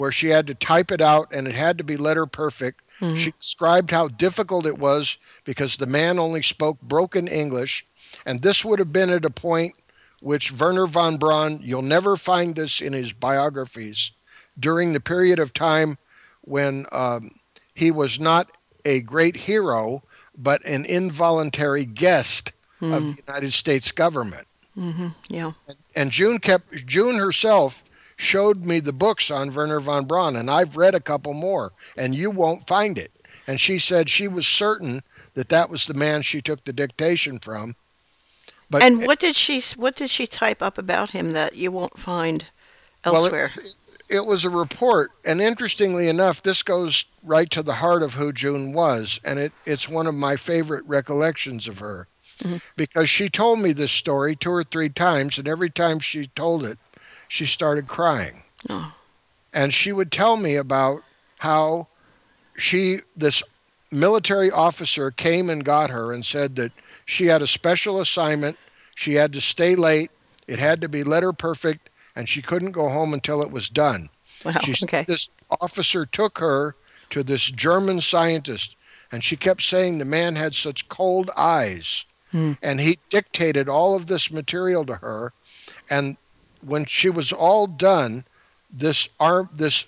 where she had to type it out and it had to be letter perfect. Mm-hmm. She described how difficult it was because the man only spoke broken English. And this would have been at a point which Wernher von Braun, you'll never find this in his biographies, during the period of time when um, he was not a great hero, but an involuntary guest of hmm. the United States government mm-hmm. yeah. and June kept June herself showed me the books on Wernher von Braun, and I've read a couple more, and you won't find it. And she said she was certain that that was the man she took the dictation from. But And what did she what did she type up about him that you won't find well, elsewhere? it, it was a report, and interestingly enough, this goes right to the heart of who June was, and it, it's one of my favorite recollections of her. Mm-hmm. Because she told me this story two or three times, and every time she told it, she started crying. Oh. and she would tell me about how she this military officer came and got her and said that she had a special assignment she had to stay late it had to be letter perfect and she couldn't go home until it was done Wow. she okay. this officer took her to this german scientist and she kept saying the man had such cold eyes Hmm. and he dictated all of this material to her and when she was all done this arm this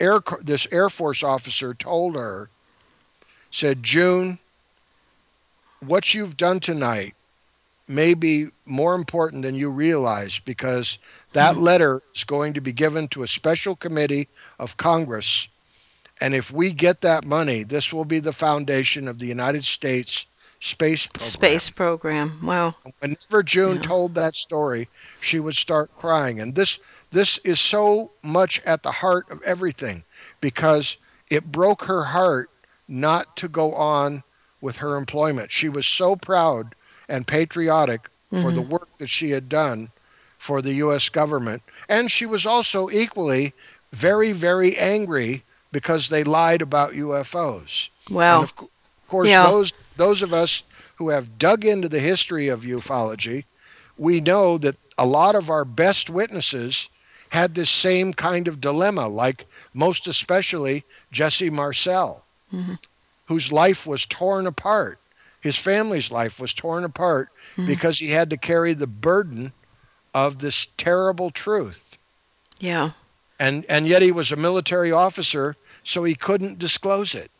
air this air force officer told her said june what you've done tonight may be more important than you realize because that mm-hmm. letter is going to be given to a special committee of congress. And if we get that money this will be the foundation of the united states space program Space program. Wow. whenever June Yeah. told that story, she would start crying. And this this is so much at the heart of everything because it broke her heart not to go on with her employment. She was so proud and patriotic for the mm-hmm. work that she had done for the US government. And she was also equally very, very angry because they lied about UFOs. Wow. And of, of course, Yeah. those those of us who have dug into the history of ufology, we know that a lot of our best witnesses had this same kind of dilemma, like most especially Jesse Marcel, mm-hmm. whose life was torn apart. His family's life was torn apart mm-hmm. because he had to carry the burden of this terrible truth. Yeah. And, and yet he was a military officer, so he couldn't disclose it.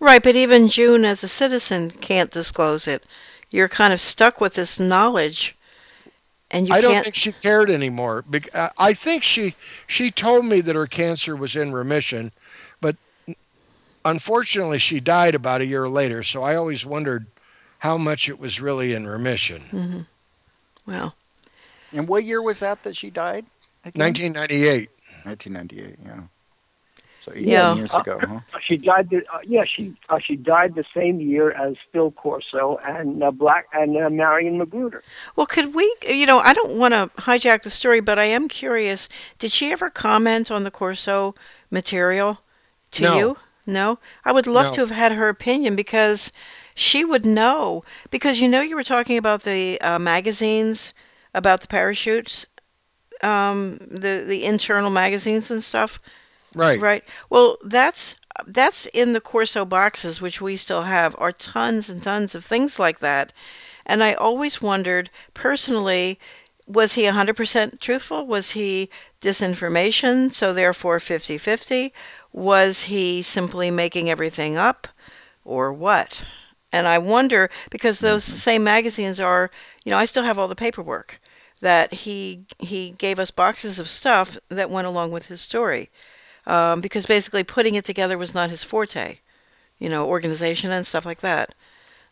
Right, but even June as a citizen can't disclose it. You're kind of stuck with this knowledge and you I don't can't think she cared anymore. Uh, I think she she told me that her cancer was in remission, but unfortunately she died about a year later. So I always wondered how much it was really in remission. well. And what year was that that she died? again? 1998. 1998. Yeah. So Yeah. years ago, huh? She died. The, uh, yeah, she uh, she died the same year as Phil Corso and uh, Black and uh, Marion Magruder. Well, could we, you know, I don't want to hijack the story, but I am curious. Did she ever comment on the Corso material to No. you? No? I would love No. to have had her opinion because she would know. Because you know, you were talking about the uh, magazines, about the parachutes, um, the, the internal magazines and stuff. Right. Right. Well, that's that's in the Corso boxes, which we still have, are tons and tons of things like that. And I always wondered, personally, was he 100% truthful? Was he disinformation, so therefore 50 50? Was he simply making everything up, or what? And I wonder, because those mm-hmm. same magazines are, you know, I still have all the paperwork that he he gave us boxes of stuff that went along with his story um, because basically putting it together was not his forte, you know, organization and stuff like that,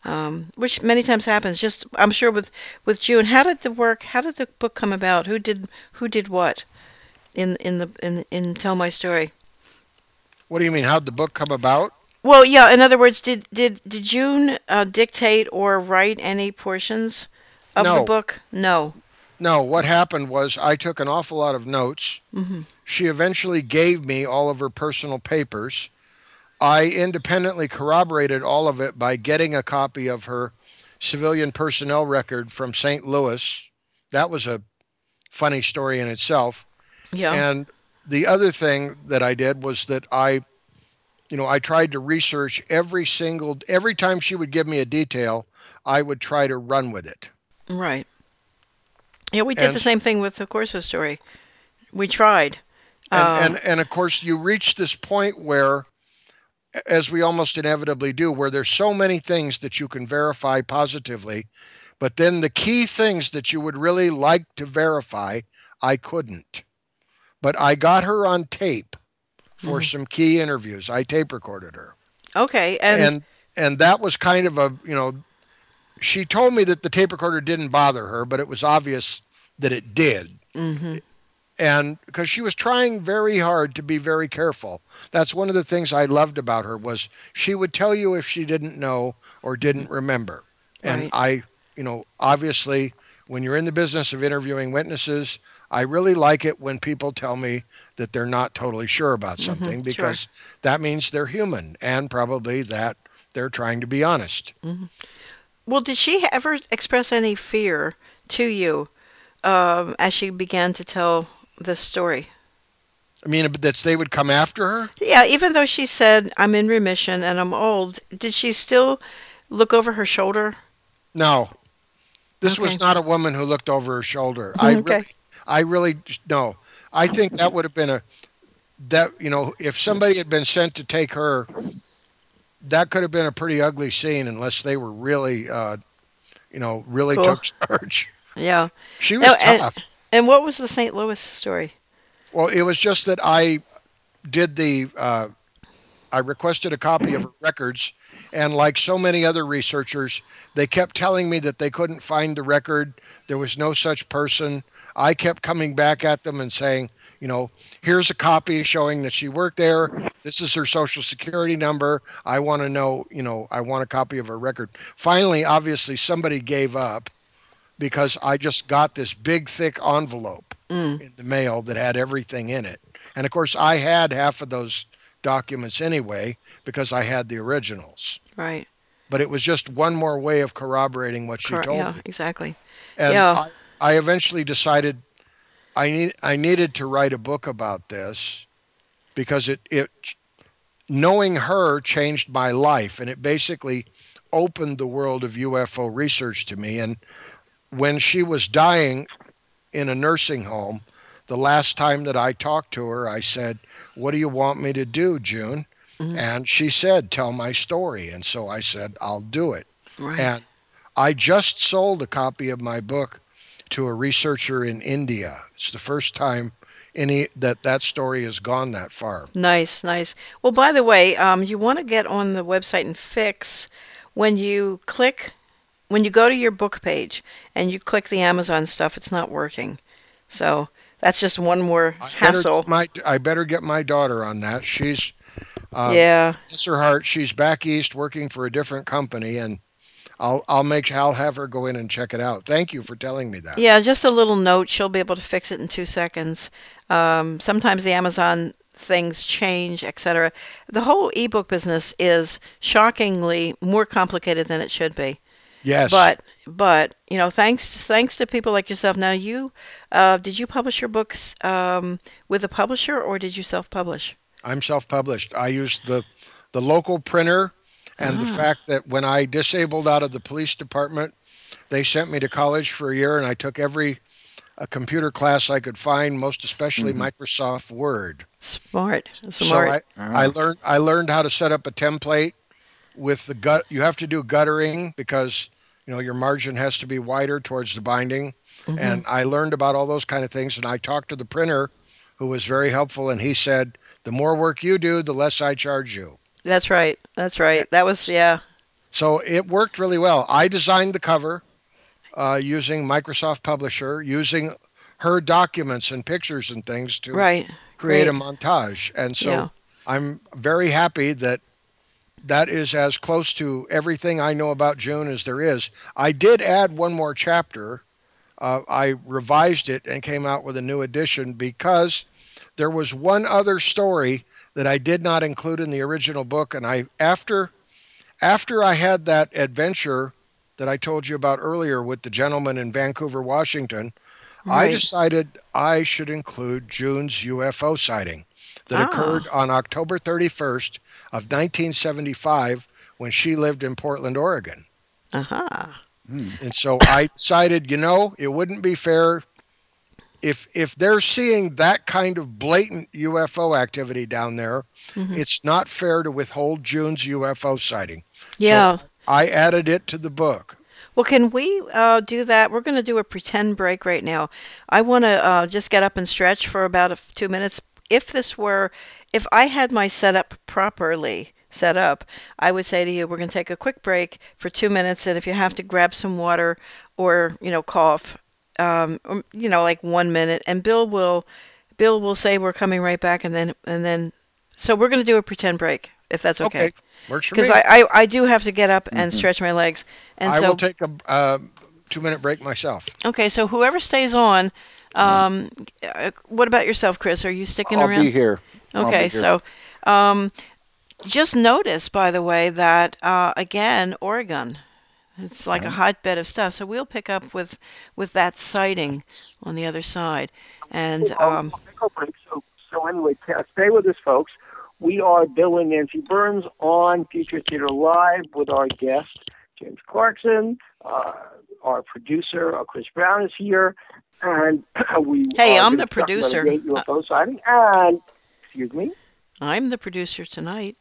um, which many times happens. Just I'm sure with with June, how did the work? How did the book come about? Who did who did what in in the in in Tell My Story? What do you mean? How'd the book come about? Well, yeah. In other words, did did did June uh, dictate or write any portions of the book? No. No, what happened was I took an awful lot of notes. She eventually gave me all of her personal papers. I independently corroborated all of it by getting a copy of her civilian personnel record from St. Louis. That was a funny story in itself. Yeah. And the other thing that I did was that I, you know, I tried to research every single, every time she would give me a detail, I would try to run with it. Right. Yeah, we did And- the same thing with the Corso story. We tried. And, Um, and, and of course, you reach this point where, as we almost inevitably do, where there's so many things that you can verify positively, but then the key things that you would really like to verify, I couldn't. But I got her on tape for some key interviews. I tape recorded her. Okay, and, and and that was kind of a you know she told me that the tape recorder didn't bother her but it was obvious that it did Mhm. And because she was trying very hard to be very careful that's one of the things i loved about her was she would tell you if she didn't know or didn't remember and Right. i you know obviously when you're in the business of interviewing witnesses i really like it when people tell me that they're not totally sure about something sure. because that means they're human and probably that they're trying to be honest. well, did she ever express any fear to you um, as she began to tell this story? I mean, that they would come after her. Yeah, even though she said, I'm in remission and I'm old, did she still look over her shoulder? No, this Okay. was not a woman who looked over her shoulder. I Okay. really, I really no. I think that would have been a that you know if somebody had been sent to take her, that could have been a pretty ugly scene unless they were really, uh, you know, really Cool. took charge. Yeah. She was No, tough. And what was the St. Louis story? Well, it was just that I did the, uh, I requested a copy of her records, and like so many other researchers, they kept telling me that they couldn't find the record. There was no such person. I kept coming back at them and saying, you know, here's a copy showing that she worked there. This is her social security number. I want to know, you know, I want a copy of her record. Finally, obviously, somebody gave up because I just got this big, thick envelope mm. in the mail that had everything in it. And of course, I had half of those documents anyway because I had the originals. Right. But it was just one more way of corroborating what she Cor- told yeah, me. Yeah, exactly. And Yeah. I, I eventually decided I need I needed to write a book about this because it it knowing her changed my life and it basically opened the world of UFO research to me and when she was dying in a nursing home the last time that I talked to her I said what do you want me to do June and she said tell my story and so I said I'll do it Right. and I just sold a copy of my book to a researcher in India. It's the first time any that that story has gone that far. Nice, nice. Well, by the way, um, you want to get on the website and fix when you click, when you go to your book page and you click the Amazon stuff, it's not working. So That's just one more I better, hassle. get my, I better get my daughter on that. She's uh, yeah. bless her heart. She's back east working for a different company, and I'll I'll make I'll have her go in and check it out. Thank you for telling me that. Yeah, just a little note. She'll be able to fix it in two seconds. Um, sometimes the Amazon things change, etc. The whole ebook business is shockingly more complicated than it should be. Yes, But but you know, thanks thanks to people like yourself. Now, you uh, did you publish your books um, with a publisher or did you self-publish? I'm self-published. I used the the local printer, and the Ah. fact that when I disabled out of the police department, they sent me to college for a year, and I took every a computer class I could find, most especially Microsoft Word. Smart, smart. So I, I learned I learned how to set up a template with the gut. You have to do guttering because you know your margin has to be wider towards the binding, and I learned about all those kind of things. And I talked to the printer, who was very helpful, and he said, "The more work you do, the less I charge you." That's right. That's right. That was yeah. So it worked really well. I designed the cover uh, using Microsoft Publisher, using her documents and pictures and things to Right. create Great. a montage. And so Yeah. I'm very happy that that is as close to everything I know about June as there is. I did add one more chapter. Uh, I revised it and came out with a new edition because there was one other story that I did not include in the original book. And I after after I had that adventure that I told you about earlier with the gentleman in Vancouver, Washington, I decided I should include June's UFO sighting that Ah. occurred on October 31st of 1975 when she lived in Portland, Oregon. Uh-huh. And so I decided, you know, it wouldn't be fair if if they're seeing that kind of blatant UFO activity down there, Mm-hmm. it's not fair to withhold June's UFO sighting. Yeah. So I added it to the book. Well, can we uh, do that? We're going to do a pretend break right now. I want to uh, just get up and stretch for about a f- two minutes. If this were, if I had my setup properly set up, I would say to you, we're going to take a quick break for two minutes, and if you have to grab some water or you know cough, um, or, you know, like one minute, and Bill will, Bill will say we're coming right back, and then and then, so we're going to do a pretend break if that's okay. Okay, works for me. Because I, I, I do have to get up and stretch my legs, and I so will take a uh, two minute break myself. Okay, so whoever stays on, um, uh, what about yourself, Chris? Are you sticking I'll around? be here. I'll be Okay, so um, just notice, by the way, that uh, again, Oregon, it's like a hotbed of stuff. So we'll pick up with with that sighting on the other side, and um, I'll take a break. So, so anyway, stay with us, folks. We are Bill and Nancy Birnes on Future Theater Live with our guest, James Clarkson. Uh, our producer, uh, Chris Brown, is here. And <clears throat> we Hey, I'm the talk about a producer. great UFO sighting. And, excuse me? I'm the producer tonight.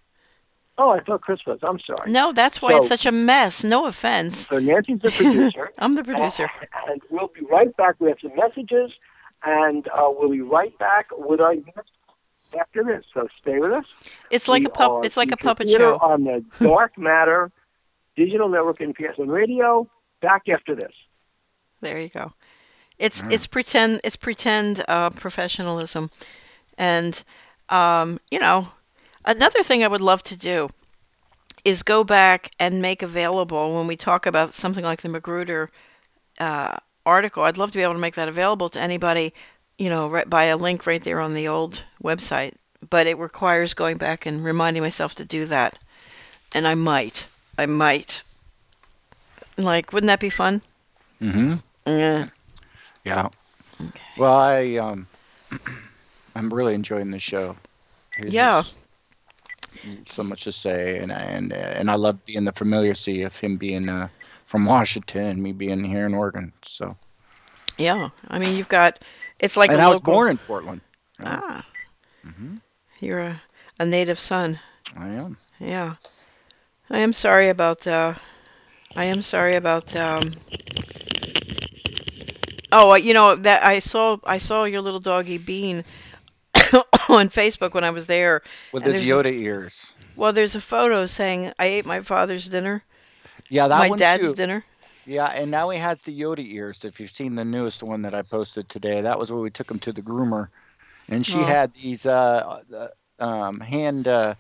Oh, I thought Chris was. I'm sorry. No, that's why it's such a mess. No offense. So Nancy's the producer. <laughs> I'm the producer. <laughs> And we'll be right back. We have some messages, and uh, we'll be right back with our guest after this. So stay with us. It's like We a pup. It's like a puppet show. on the <laughs> Dark Matter Digital Network and PSN Radio. Back after this. There you go. It's it's pretend it's pretend uh, professionalism, and um, you know, another thing I would love to do is go back and make available when we talk about something like the Magruder uh, article. I'd love to be able to make that available to anybody, you know, right by a link right there on the old website. But it requires going back and reminding myself to do that, and I might, I might. Like, wouldn't that be fun? Mm-hmm. Yeah. Yeah. Well, I um, I'm really enjoying the show. It Yeah. So much to say, and and and I love being the familiarity of him being uh, from Washington and me being here in Oregon. So, Yeah, I mean you've got it's like and a I was born in Portland. Ah, you're a, a native son. I am. Yeah, I am sorry about. Uh, I am sorry about. Um, oh, you know that I saw I saw your little doggy Bean <coughs> on Facebook when I was there. With his there's a- Yoda ears. well, there's a photo saying I ate my father's dinner, Yeah, that my dad's too. dinner. Yeah, and now he has the Yoda ears. If you've seen the newest one that I posted today, that was where we took him to the groomer, and she Oh. had these uh, uh, um, hand uh,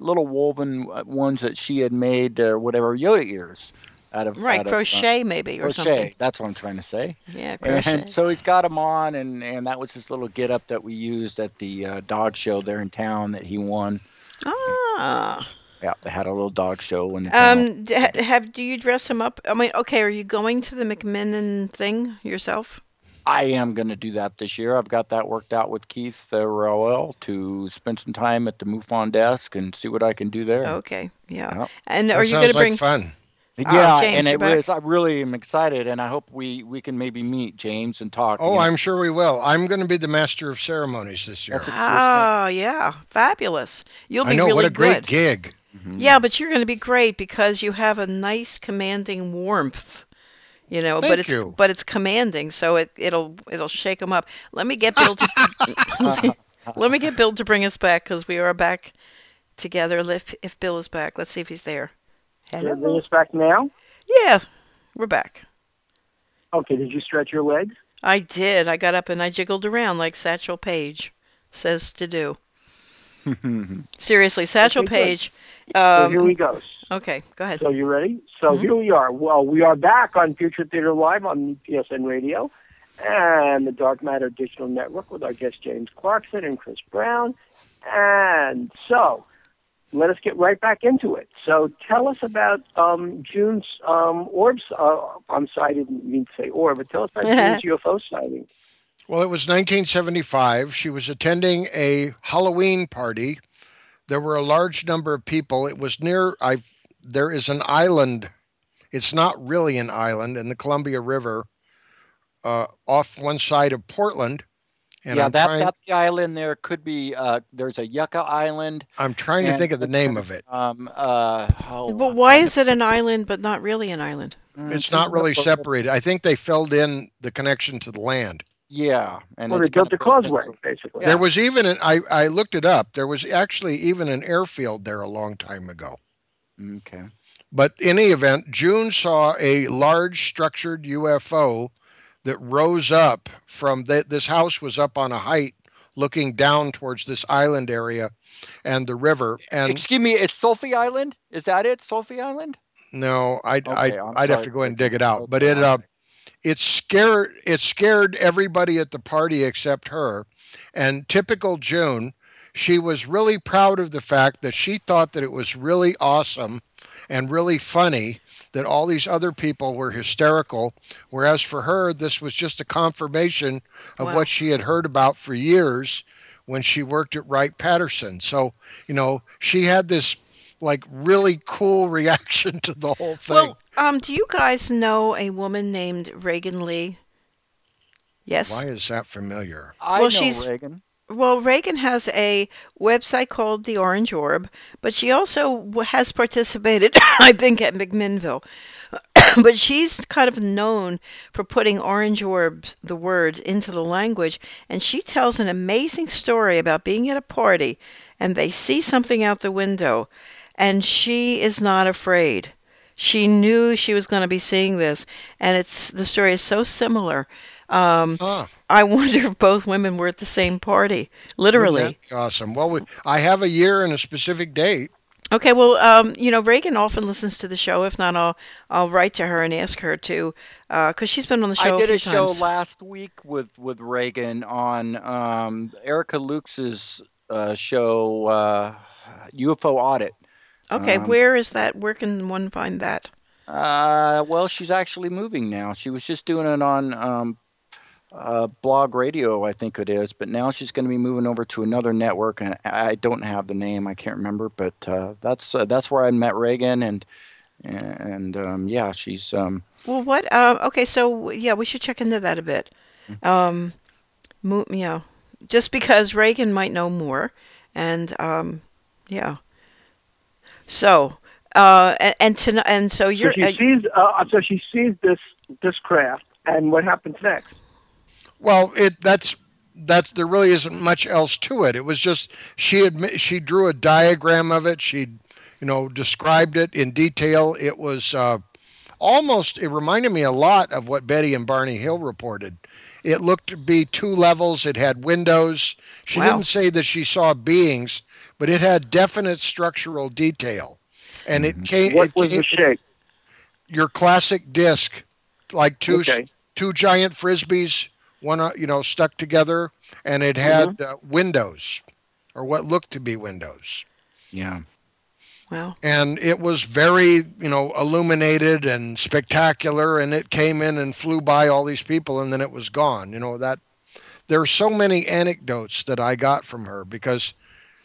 little woven uh, ones that she had made or whatever Yoda ears out of Right, out of, uh, crochet maybe or crochet. something. That's what I'm trying to say. Yeah, crochet. And so he's got him on, and, and that was his little get up that we used at the uh, dog show there in town that he won. Ah. Yeah, they had a little dog show in the town. Um, d- have do you dress him up? I mean, okay, are you going to the McMinnon thing yourself? I am going to do that this year. I've got that worked out with Keith uh, Rowell to spend some time at the MUFON desk and see what I can do there. Okay, yeah. Yep. And That are you going to bring? like fun. Oh, yeah, Oh, James, and it back. was. I really am excited, and I hope we we can maybe meet James and talk. Oh, you know. I'm sure we will. I'm going to be the master of ceremonies this year. That's Oh, yeah, fabulous. You'll be I know really what a great good. gig. Mm-hmm. Yeah, but you're going to be great because you have a nice commanding warmth. You know, but Thank it's you. but it's commanding, so it it'll it'll shake them up. Let me get Bill to <laughs> let me get Bill to bring us back because we are back together. If if Bill is back, let's see if he's there. Can I bring us back now? Yeah, we're back. Okay, did you stretch your legs? I did. I got up and I jiggled around like Satchel Paige says to do. <laughs> Seriously, Satchel Okay. Paige. so here Um, we go. okay, go ahead. So you ready? So Mhm. here we are. Well, we are back on Future Theater Live on PSN Radio and the Dark Matter Digital Network with our guest James Clarkson and Chris Brown. And so let us get right back into it. So tell us about um, June's um, orbs. Uh, I'm sorry, I didn't mean to say orb, but tell us about June's <laughs> UFO sighting. Well, it was 1975. She was attending a Halloween party. There were a large number of people. It was near I there is an island. It's not really an island in the Columbia River uh, off one side of Portland. And yeah, I'm that trying that the island there could be. Uh, there's a Yucca Island. I'm trying to think of the name of it. Um. Uh. Oh, But why is it an island but not really an island? Mm, It's not really separated. I think they filled in the connection to the land. Yeah, and Well, they built kinda a causeway, into- basically. There was even an I, I looked it up. There was actually even an airfield there a long time ago. Okay. But in any event, June saw a large structured UFO that rose up from the, this house was up on a height looking down towards this island area and the river. And Excuse me, it's Sauvie Island. Is that it? Sauvie Island? no, I'd, Okay, I'd, I'm I'd have to go and dig it out. But it uh, it scared it scared everybody at the party except her. And typical June, she was really proud of the fact that she thought that it was really awesome and really funny that all these other people were hysterical, whereas for her this was just a confirmation of Wow. what she had heard about for years when she worked at Wright Patterson. So, you know, she had this like really cool <laughs> reaction to the whole thing. Well, um, do you guys know a woman named Reagan Lee? Yes. Why is that familiar? I Well, know she's- Reagan. Well, Reagan has a website called The Orange Orb, but she also has participated, <coughs> I think, at McMinnville. <coughs> but she's kind of known for putting Orange Orbs, the words, into the language, and she tells an amazing story about being at a party and they see something out the window, and she is not afraid. She knew she was going to be seeing this, and it's the story is so similar. Um, Huh. I wonder if both women were at the same party, literally. Wouldn't that be awesome. Well, we, I have a year and a specific date. Okay, well, um, you know, Reagan often listens to the show. If not, I'll I'll write to her and ask her to, because she's been on the show I did a a show times. last week with with Reagan on um, Erica Luke's uh, show uh, UFO Audit. okay, um, where is that? Where can one find that? Uh, well, she's actually moving now. She was just doing it on um, uh, blog radio, I think it is, but now she's going to be moving over to another network, and I don't have the name. I can't remember, but uh, that's uh, that's where I met Reagan, and and um, yeah, she's um, Well, what? Um, okay, so yeah, we should check into that a bit. Mm-hmm. Um, mo- yeah, just because Reagan might know more, and um, yeah. So, uh, and and, to, and so So you're she uh, sees. Uh, so she sees this this craft, and what happens next? Well, it that's that's there really isn't much else to it. It was just she admit she drew a diagram of it. She, you know, described it in detail. It was uh, almost it reminded me a lot of what Betty and Barney Hill reported. It looked to be two levels. It had windows. She Wow. didn't say that she saw beings, but it had definite structural detail, and it came. What it was came the shape? your classic disc, like two Okay. two giant frisbees, one uh, you know stuck together, and it had uh, windows, or what looked to be windows. Yeah. Wow. and it was very you know illuminated and spectacular and it came in and flew by all these people and then it was gone. You know that there are so many anecdotes that i got from her because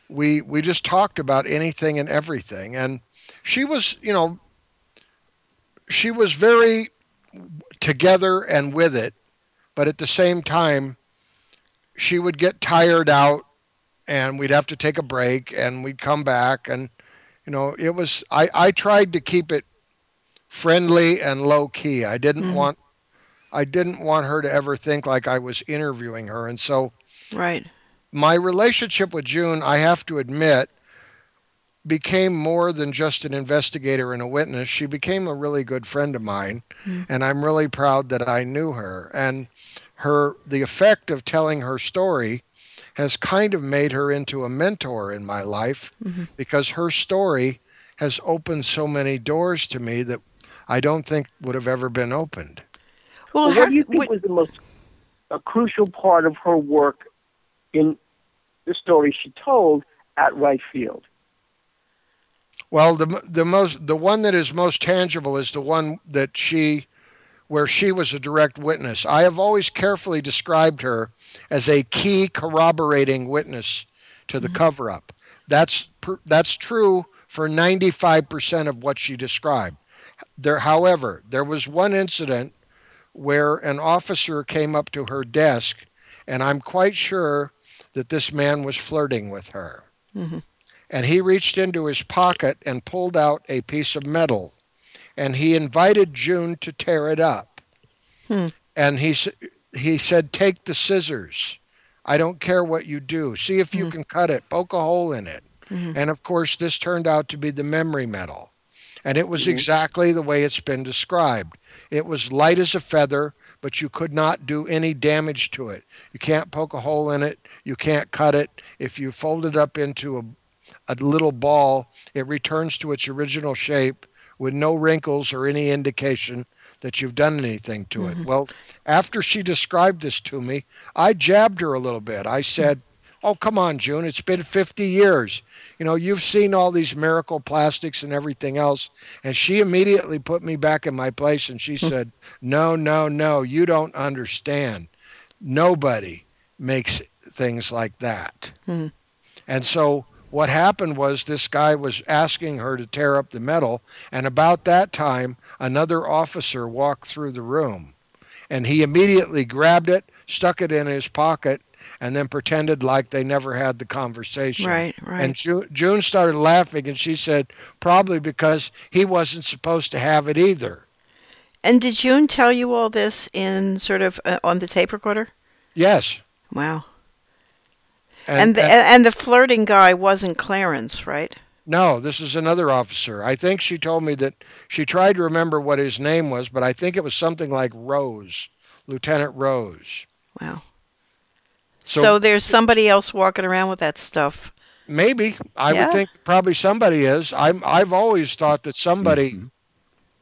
we we just talked about anything and everything. And she was you know she was very together and with it but at the same time she would get tired out and we'd have to take a break and we'd come back and you know it was i i tried to keep it friendly and low key i didn't Mhm. want i didn't want her to ever think like i was interviewing her and so Right. my relationship with june i have to admit became more than just an investigator and a witness she became a really good friend of mine Mm. and i'm really proud that i knew her and her the effect of telling her story has kind of made her into a mentor in my life Mhm. because her story has opened so many doors to me that I don't think would have ever been opened. Well, Well, what do you think what- was the most a crucial part of her work in the story she told at Wright Field? Well, the the most the one that is most tangible is the one that she where she was a direct witness. I have always carefully described her as a key corroborating witness to the cover up. That's that's true for 95% of what she described. There however, there was one incident where an officer came up to her desk and I'm quite sure that this man was flirting with her Mhm. and he reached into his pocket and pulled out a piece of metal and he invited June to tear it up. Hmm. And he he said take the scissors. I don't care what you do. See if you Hmm. can cut it. Poke a hole in it. Mhm. And of course this turned out to be the memory metal. And it was Mhm. exactly the way it's been described. It was light as a feather, but you could not do any damage to it. You can't poke a hole in it. You can't cut it. If you fold it up into a a little ball, it returns to its original shape with no wrinkles or any indication that you've done anything to it. Well, after she described this to me, I jabbed her a little bit. I said, Oh, come on, June. It's been 50 years. You know, you've seen all these miracle plastics and everything else. And she immediately put me back in my place and she said, No, no, no, you don't understand. Nobody makes things like that. Hmm. And so what happened was this guy was asking her to tear up the metal. And about that time, another officer walked through the room. And he immediately grabbed it, stuck it in his pocket, and then pretended like they never had the conversation. Right, right. And June, June started laughing, and she said, probably because he wasn't supposed to have it either. and did June tell you all this in sort of uh, on the tape recorder? Yes. Wow. And the, and the flirting guy wasn't Clarence, right? no, this is another officer. I think she told me that she tried to remember what his name was, but I think it was something like Rose, Lieutenant Rose. Wow. So, So, there's somebody else walking around with that stuff. maybe I Yeah. would think probably somebody is. I'm I've always thought that somebody mm-hmm.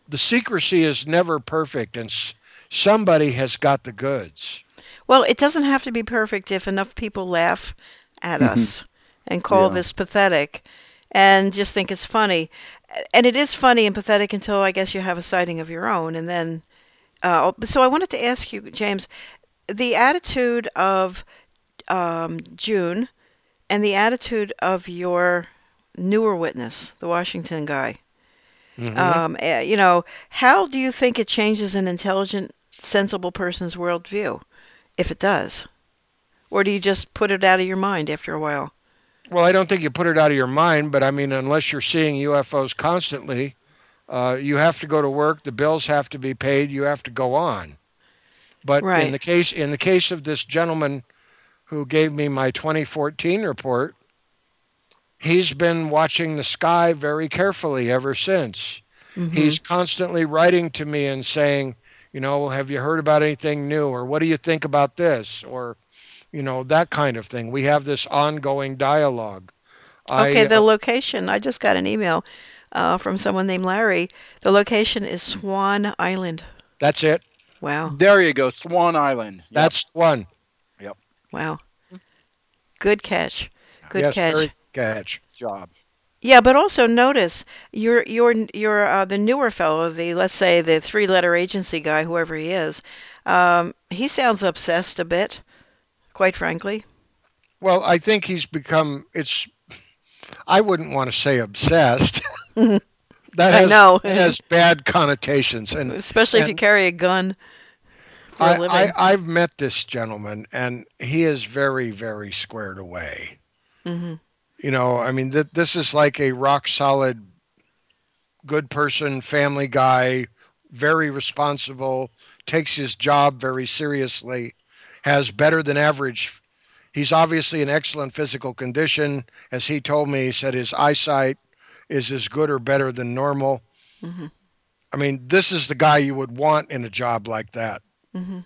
the secrecy is never perfect and s- somebody has got the goods. Well, it doesn't have to be perfect if enough people laugh at us and call Yeah. this pathetic and just think it's funny. And it is funny and pathetic until I guess you have a sighting of your own. And then, uh, so I wanted to ask you, James, the attitude of um, June and the attitude of your newer witness, the Washington guy. Mhm. Um, eh, you know, how do you think it changes an intelligent, sensible person's worldview, if it does? Or do you just put it out of your mind after a while? Well, I don't think you put it out of your mind, but I mean, unless you're seeing UFOs constantly, uh, you have to go to work. The bills have to be paid. You have to go on. But Right. in the case in the case of this gentleman who gave me my 2014 report, he's been watching the sky very carefully ever since. Mm-hmm. He's constantly writing to me and saying, you know, have you heard about anything new? Or what do you think about this? Or, you know, that kind of thing. We have this ongoing dialogue. Okay, I, the uh, location. I just got an email uh, from someone named Larry. The location is Swan Island. That's it. Wow. There you go, Swan Island. Yep. That's one. Yep. Wow. Good catch. Good yes, catch. Very catch. Job. Yeah, but also notice your your your uh, the newer fellow, the let's say the three letter agency guy, whoever he is. Um, he sounds obsessed a bit, quite frankly. Well, I think he's become. It's. I wouldn't want to say obsessed. <laughs> that has, I know. it has bad connotations, and especially and if you carry a gun. I, I, I've met this gentleman, and he is very, very squared away. Mm-hmm. You know, I mean, th- this is like a rock solid, good person, family guy, very responsible, takes his job very seriously, has better than average. He's obviously in excellent physical condition. As he told me, he said his eyesight is as good or better than normal. Mm-hmm. I mean, this is the guy you would want in a job like that. Mm-hmm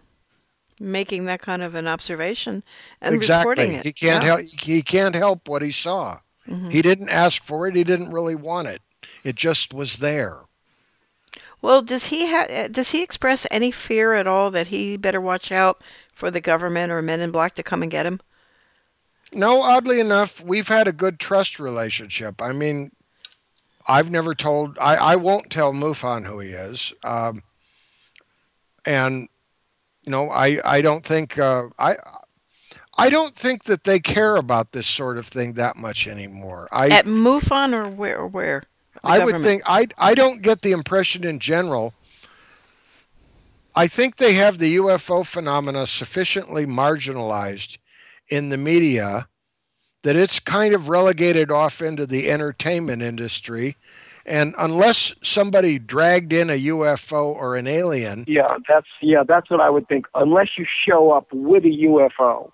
making that kind of an observation and exactly. reporting it. He can't yeah. help. He can't help what he saw. Mm-hmm. He didn't ask for it. He didn't really want it. It just was there. Well, does he ha- does he express any fear at all that he better watch out for the government or men in black to come and get him? No, oddly enough, we've had a good trust relationship. I mean, I've never told. I, I won't tell MUFON who he is. Um, and you know, I I don't think uh, I I don't think that they care about this sort of thing that much anymore. I, At MUFON or where? Or where? I government? would think I I don't get the impression in general. I think they have the UFO phenomena sufficiently marginalized in the media that it's kind of relegated off into the entertainment industry and unless somebody dragged in a UFO or an alien, yeah, that's yeah, that's what I would think. Unless you show up with a UFO,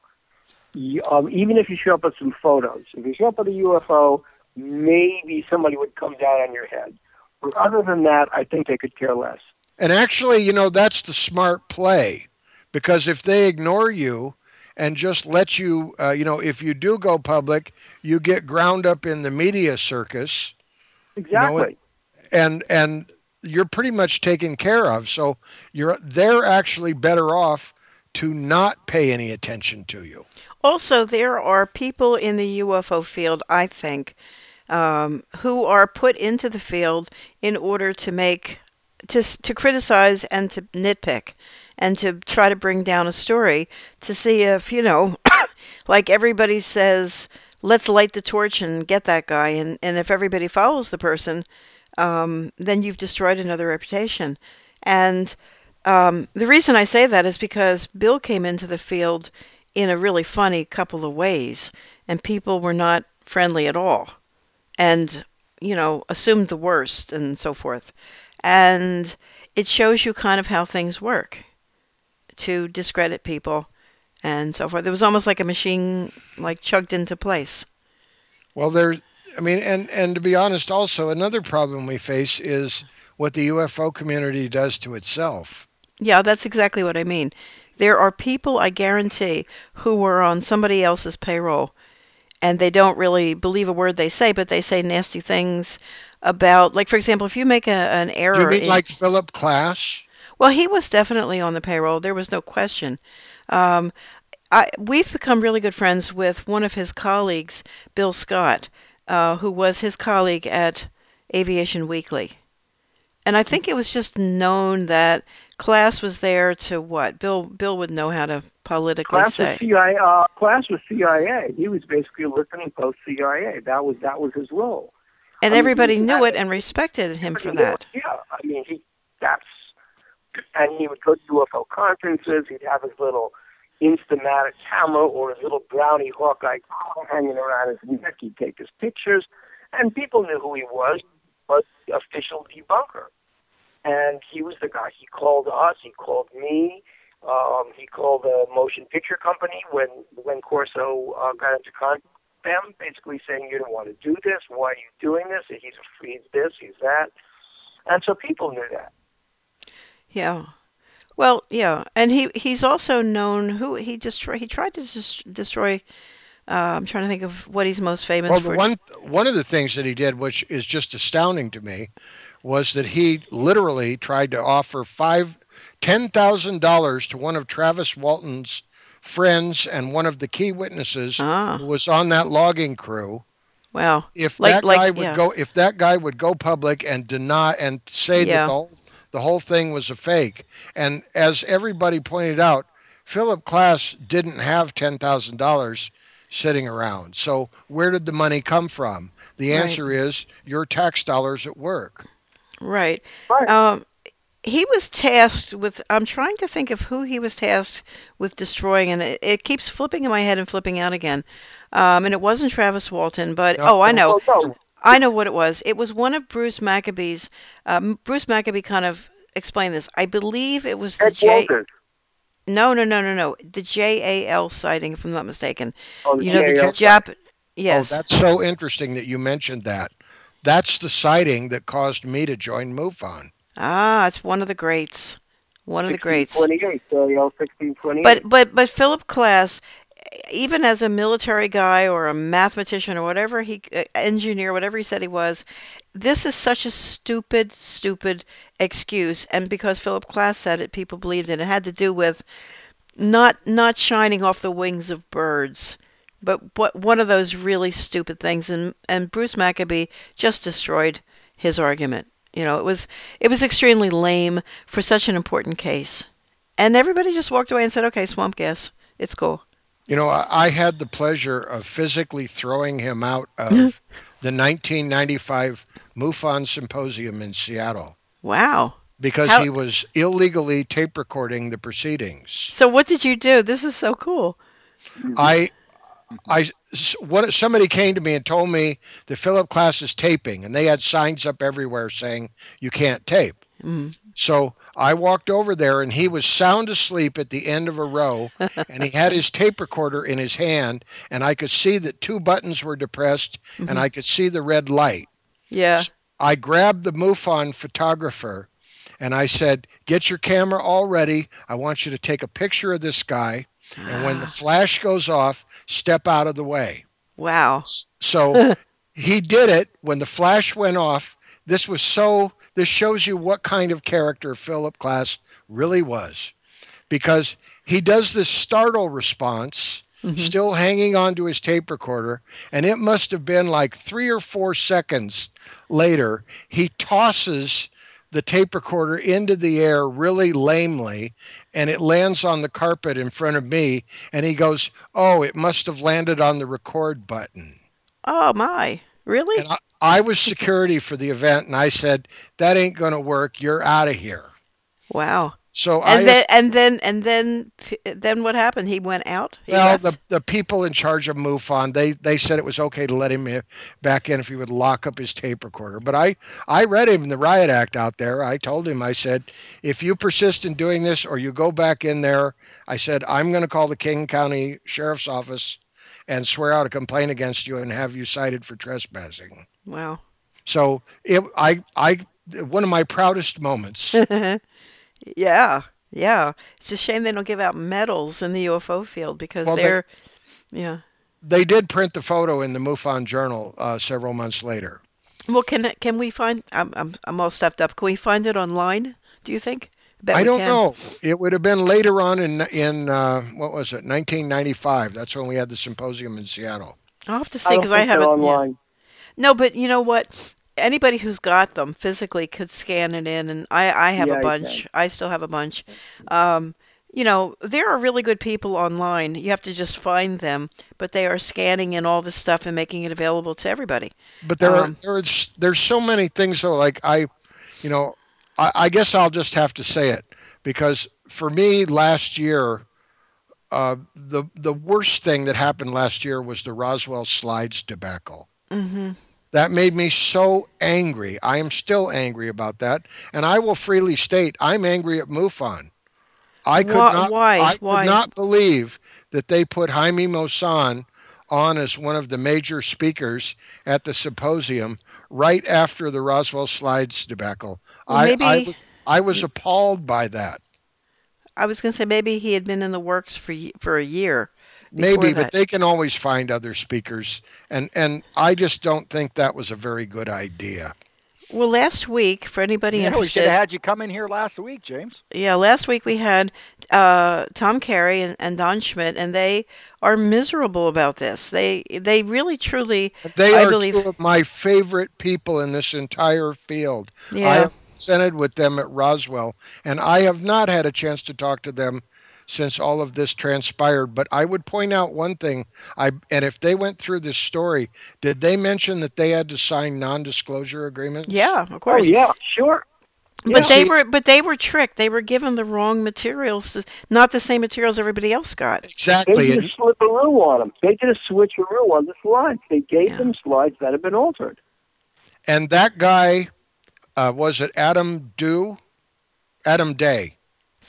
you, um, even if you show up with some photos, if you show up with a UFO, maybe somebody would come down on your head. But other than that, I think they could care less. And actually, you know, that's the smart play, because if they ignore you and just let you, uh, you know, if you do go public, you get ground up in the media circus Exactly. You know, and and you're pretty much taken care of. So you're they're actually better off to not pay any attention to you. Also, there are people in the UFO field, I think, um, who are put into the field in order to make to to criticize and to nitpick and to try to bring down a story to see if you know, <coughs> like everybody says let's light the torch and get that guy. And, and if everybody follows the person, um, then you've destroyed another reputation. And um, the reason I say that is because Bill came into the field in a really funny couple of ways, and people were not friendly at all, and you know assumed the worst and so forth. And it shows you kind of how things work to discredit people and so forth. It was almost like a machine like chugged into place. Well, there. I mean, and and to be honest, also another problem we face is what the UFO community does to itself. Yeah, that's exactly what I mean. There are people, I guarantee, who are on somebody else's payroll, and they don't really believe a word they say, but they say nasty things about, like, for example, if you make a, an error. Do you mean in, like Philip Klass? Well, he was definitely on the payroll. There was no question. Um, I, we've become really good friends with one of his colleagues, Bill Scott, uh, who was his colleague at Aviation Weekly. And I think it was just known that Klass was there to what? Bill Bill would know how to politically Klass say. Was CIA, uh, Klass was CIA. He was basically a listening post CIA. That was that was his role. And I mean, everybody knew it and respected him for that. Yeah, I mean he that's and he would go to UFO conferences. He'd have his little Instamatic camera or his little brownie Hawkeye hanging around his neck. He'd take his pictures, and people knew who he was, but the official debunker. And he was the guy. He called us. He called me. Um, he called the motion picture company when when Corso uh, got into contact with them, basically saying you don't want to do this. Why are you doing this? He's a, he's this. He's that. And so people knew that. Yeah. Well, yeah, and he he's also known who he destroy he tried to des- destroy. Uh, I'm trying to think of what he's most famous Well, for. one one of the things that he did, which is just astounding to me, was that he literally tried to offer five ten thousand dollars to one of Travis Walton's friends and one of the key witnesses Ah. who was on that logging crew. wow. If Like- that like- guy would yeah. go, if that guy would go public and deny and say Yeah. that the whole, the whole thing was a fake, and as everybody pointed out, Philip Klass didn't have ten thousand dollars sitting around. So where did the money come from? The Right. answer is your tax dollars at work. Right. Right. Um, he was tasked with. I'm trying to think of who he was tasked with destroying, and it, it keeps flipping in my head and flipping out again. Um, and it wasn't Travis Walton, but No, oh, I know. Well, no, I know what it was. It was one of Bruce Maccabee's. Um, Bruce Maccabee kind of explained this. I believe it was the Ed J. Walters. No, no, no, no, no. The JAL sighting, if I'm not mistaken. Oh, the You know, the JAL. Jap. Yes. Oh, that's so interesting that you mentioned that. That's the sighting that caused me to join MUFON. ah, it's one of the greats. One of the greats. 1628, JL 1628. But but but Philip Klass, even as a military guy or a mathematician or whatever he uh, engineer, whatever he said he was, this is such a stupid, stupid excuse. And because Philip Klass said it, people believed it. It had to do with not not shining off the wings of birds. But what one of those really stupid things, and and Bruce Maccabee just destroyed his argument. You know, it was it was extremely lame for such an important case. And everybody just walked away and said, "Okay, swamp gas, it's cool." You know, I had the pleasure of physically throwing him out <laughs> of the 1995 MUFON Symposium in Seattle Wow. because How- he was illegally tape recording the proceedings. So what did you do? This is so cool. I I what somebody came to me and told me that Philip Klass is taping, and they had signs up everywhere saying you can't tape. Mm. So I walked over there, and he was sound asleep at the end of a row, <laughs> and he had his tape recorder in his hand, and I could see that two buttons were depressed, Mm-hmm. and I could see the red light. Yeah. I grabbed the MUFON photographer and I said, Get your camera all ready. I want you to take a picture of this guy. And when the flash goes off, step out of the way. Wow. So <laughs> he did it when the flash went off. This was so, this shows you what kind of character Philip Klass really was. Because he does this startle response, mm-hmm. still hanging onto his tape recorder. And it must have been like three or four seconds later, he tosses the tape recorder into the air really lamely and it lands on the carpet in front of me and he goes oh it must have landed on the record button Oh my. Really? and I, I was security for the event and i said that ain't going to work you're out of here Wow. so And i then and then and then then what happened? He went out. He well left? the, the people in charge of MUFON they they said it was okay to let him back in if he would lock up his tape recorder but i i read him the riot act out there i told him i said if you persist in doing this or you go back in there i said i'm going to call the king county sheriff's office and swear out a complaint against you and have you cited for trespassing wow. so it i i one of my proudest moments <laughs> Yeah. Yeah. It's a shame they don't give out medals in the UFO field because Well, they- they're yeah. they did print the photo in the MUFON journal uh, several months later Well, can can we find? I'm I'm I'm all stepped up. Can we find it online? Do you think? Bet I don't can. know. It would have been later on in in uh, what was it, 1995? That's when we had the symposium in Seattle. I'll have to I see because I, think haven't. they're yeah. No, but you know what? Anybody who's got them physically could scan it in, and I I have Yeah, a bunch. I still have a bunch. Um, you know, there are really good people online. You have to just find them, but they are scanning in all this stuff and making it available to everybody. But there Um, are there's there's so many things though. Like I, you know, I, I guess I'll just have to say it because for me last year, uh, the the worst thing that happened last year was the Roswell slides debacle. hmm That made me so angry. I am still angry about that, and I will freely state I'm angry at MUFON. I could Why- not. why? I Why? could not believe that they put Jaime Maussan on as one of the major speakers at the symposium right after the Roswell slides debacle. Well, I, maybe- I, was, I was appalled by that. I was going to say maybe he had been in the works for for a year. Before Maybe, that. but they can always find other speakers, and and I just don't think that was a very good idea. Well, last week, for anybody Yeah, we should have had you come in here last week, James. yeah, last week we had uh, Tom Carey and, and Don Schmidt, and they are miserable about this. They they really truly, They I are believe, two of my favorite people in this entire field. I yeah, have presented with them at Roswell, and I have not had a chance to talk to them since all of this transpired. But I would point out one thing. I and if they went through this story, did they mention that they had to sign non-disclosure agreements? yeah, of course. Oh course. yeah, sure. But Yeah. they See- were but they were tricked. They were given the wrong materials, not the same materials everybody else got. Exactly. They exactly. did a And, slipperoo on them. They did a switcheroo on the slides. They gave Yeah. them slides that had been altered. and that guy uh, was it Adam Dew, Adam Day.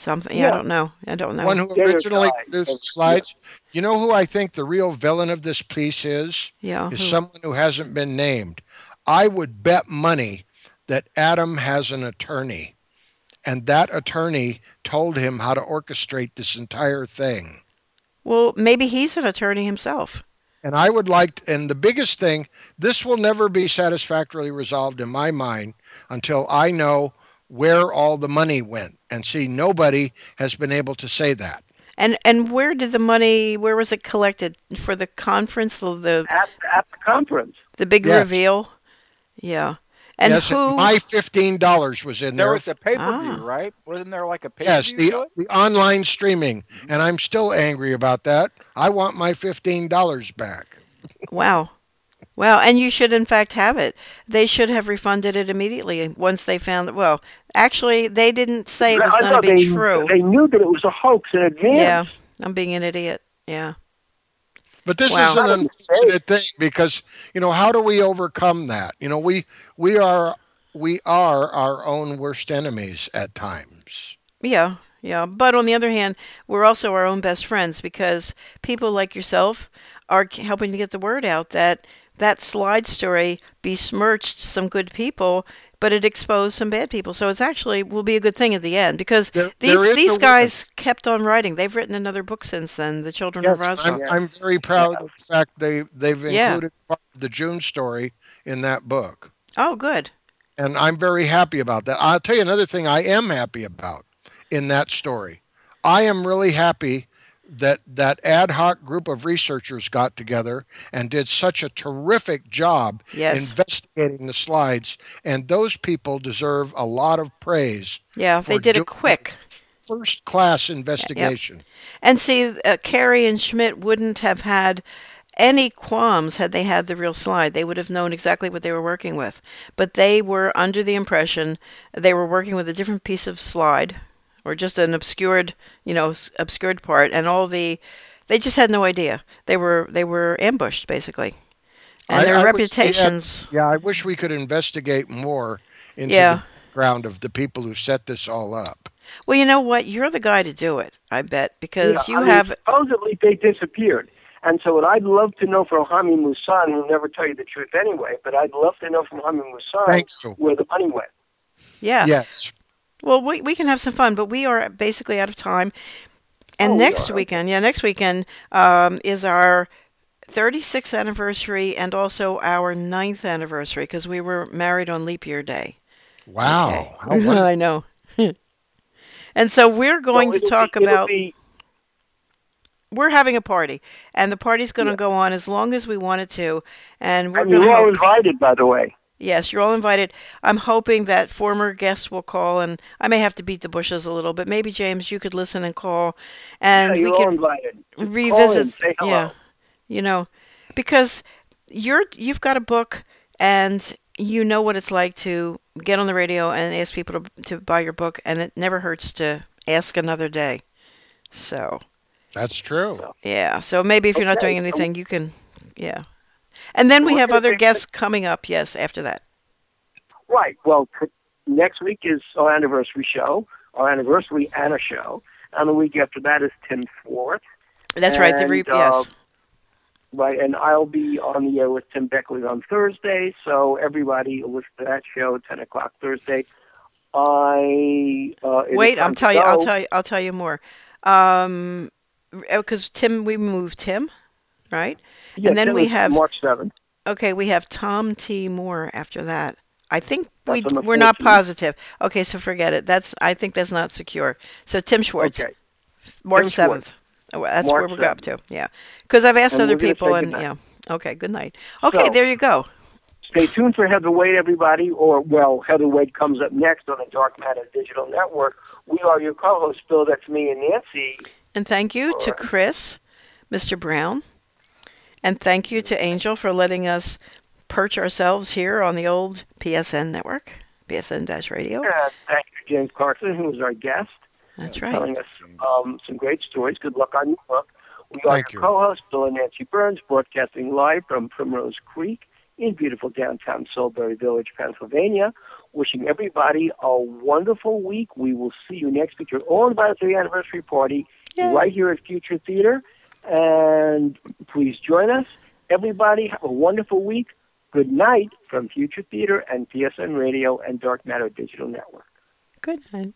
Something. Yeah, I don't know. I don't know. one who originally produced the Yeah. slides. You know who I think the real villain of this piece is? yeah. Is who? someone who hasn't been named. I would bet money that Adam has an attorney, and that attorney told him how to orchestrate this entire thing. Well, maybe he's an attorney himself. And I would like, and the biggest thing, this will never be satisfactorily resolved in my mind until I know where all the money went. And see, nobody has been able to say that. And and where did the money? Where was it collected for the conference? The the, At, at the conference. the big Yes. reveal. Yeah. And yes, who? my fifteen dollars was in There there. was a pay per view, Ah. right? Wasn't there like a pay per yes, view? the the online streaming, and I'm still angry about that. I want my fifteen dollars back. Wow. Wow, and you should in fact have it. They should have refunded it immediately once they found that. Well, actually, they didn't say it was going to be they, true. They knew that it was a hoax in advance. Yeah, I'm being an idiot. Yeah. But this Wow. is an unfortunate thing because you know how do we overcome that? You know, we we are we are our own worst enemies at times. Yeah, yeah. But on the other hand, we're also our own best friends because people like yourself are helping to get the word out that that slide story besmirched some good people, but it exposed some bad people. So it's actually will be a good thing at the end because There- these there these a guys kept on writing. They've written another book since then, The Children of Roswell. I'm, I'm very proud of the fact they they've Yeah. included part of the June story in that book. Oh, good. And I'm very happy about that. I'll tell you another thing I am happy about in that story. I am really happy that that ad hoc group of researchers got together and did such a terrific job Yes. investigating the slides. And those people deserve a lot of praise. Yeah, they did it quick. First class investigation. And see, uh, Carey and Schmidt wouldn't have had any qualms had they had the real slide. They would have known exactly what they were working with. But they were under the impression they were working with a different piece of slide or just an obscured, you know, obscured part and all the they just had no idea. They were they were ambushed basically. And I- their I wish they had- reputations Yeah, I wish we could investigate more into Yeah. the ground of the people who set this all up. Well, you know what? You're the guy to do it, I bet, because Yeah, you I mean, have supposedly they disappeared. And so what I'd love to know from Jaime Maussan, who'll never tell you the truth anyway, but I'd love to know from Jaime Maussan where the money went. yeah. Yes. Well, we, we can have some fun, but we are basically out of time. And Oh, next are. weekend, yeah, next weekend um, is our 36th anniversary and also our 9th anniversary because we were married on leap year day. Wow. Okay. How wonderful. <laughs> I know. <laughs> and so we're going So to talk be- about, be- we're having a party, and the party's going to Yeah. go on as long as we want it to. And we're and going you're all invited, by the way. Yes, you're all invited. I'm hoping that former guests will call, and I may have to beat the bushes a little, but maybe James, you could listen and call, and yeah, we you're all could invited. Just call in, revisit. say hello. Yeah, you know, because you're you've got a book, and you know what it's like to get on the radio and ask people to to buy your book, and it never hurts to ask another day. So That's true. yeah, so maybe if you're not doing anything, you can, yeah. And then we have other guests coming up. Yes, after that. Right. Well, next week is our anniversary show, our anniversary Anna show, and the week after that is Tim's fourth. That's right. The re- And, uh, yes. right? And I'll be on the air with Tim Beckley on Thursday. So everybody listen to that show, at 10 o'clock Thursday. I uh, Wait, I'm to tell you. I'll tell you. I'll tell you more. Um, because Tim, we moved Tim, right? Yeah, and then we have- March 7th. Okay, we have Tom T. Moore after that. I think we That's on the we're not positive. Okay, so forget it. That's I think that's not secure. So Tim Swartz, Okay. March seventh. Oh, that's where March we got up to. Yeah, because I've asked And other people, and yeah. Okay, good night. Okay, So- there you go. Stay tuned for Heather Wade, everybody, or, well, Heather Wade comes up next on the Dark Matter Digital Network. We are your co hosts, Bill, that's me, and Nancy. And thank you to Alright. Chris, Mr. Brown, and thank you to Angel for letting us perch ourselves here on the old PSN network, PSN-radio. And thank you James Carson, who was our guest. That's right. telling us um, some great stories. Good luck on your book. We are Thank your you. co-hosts, Bill and Nancy Birnes, broadcasting live from Primrose Creek in beautiful downtown Salisbury Village, Pennsylvania. Wishing everybody a wonderful week. We will see you next week. You're all invited to the anniversary party Yay. right here at Future Theater. And please join us. Everybody have a wonderful week. Good night from Future Theater and PSN Radio and Dark Matter Digital Network. Good night.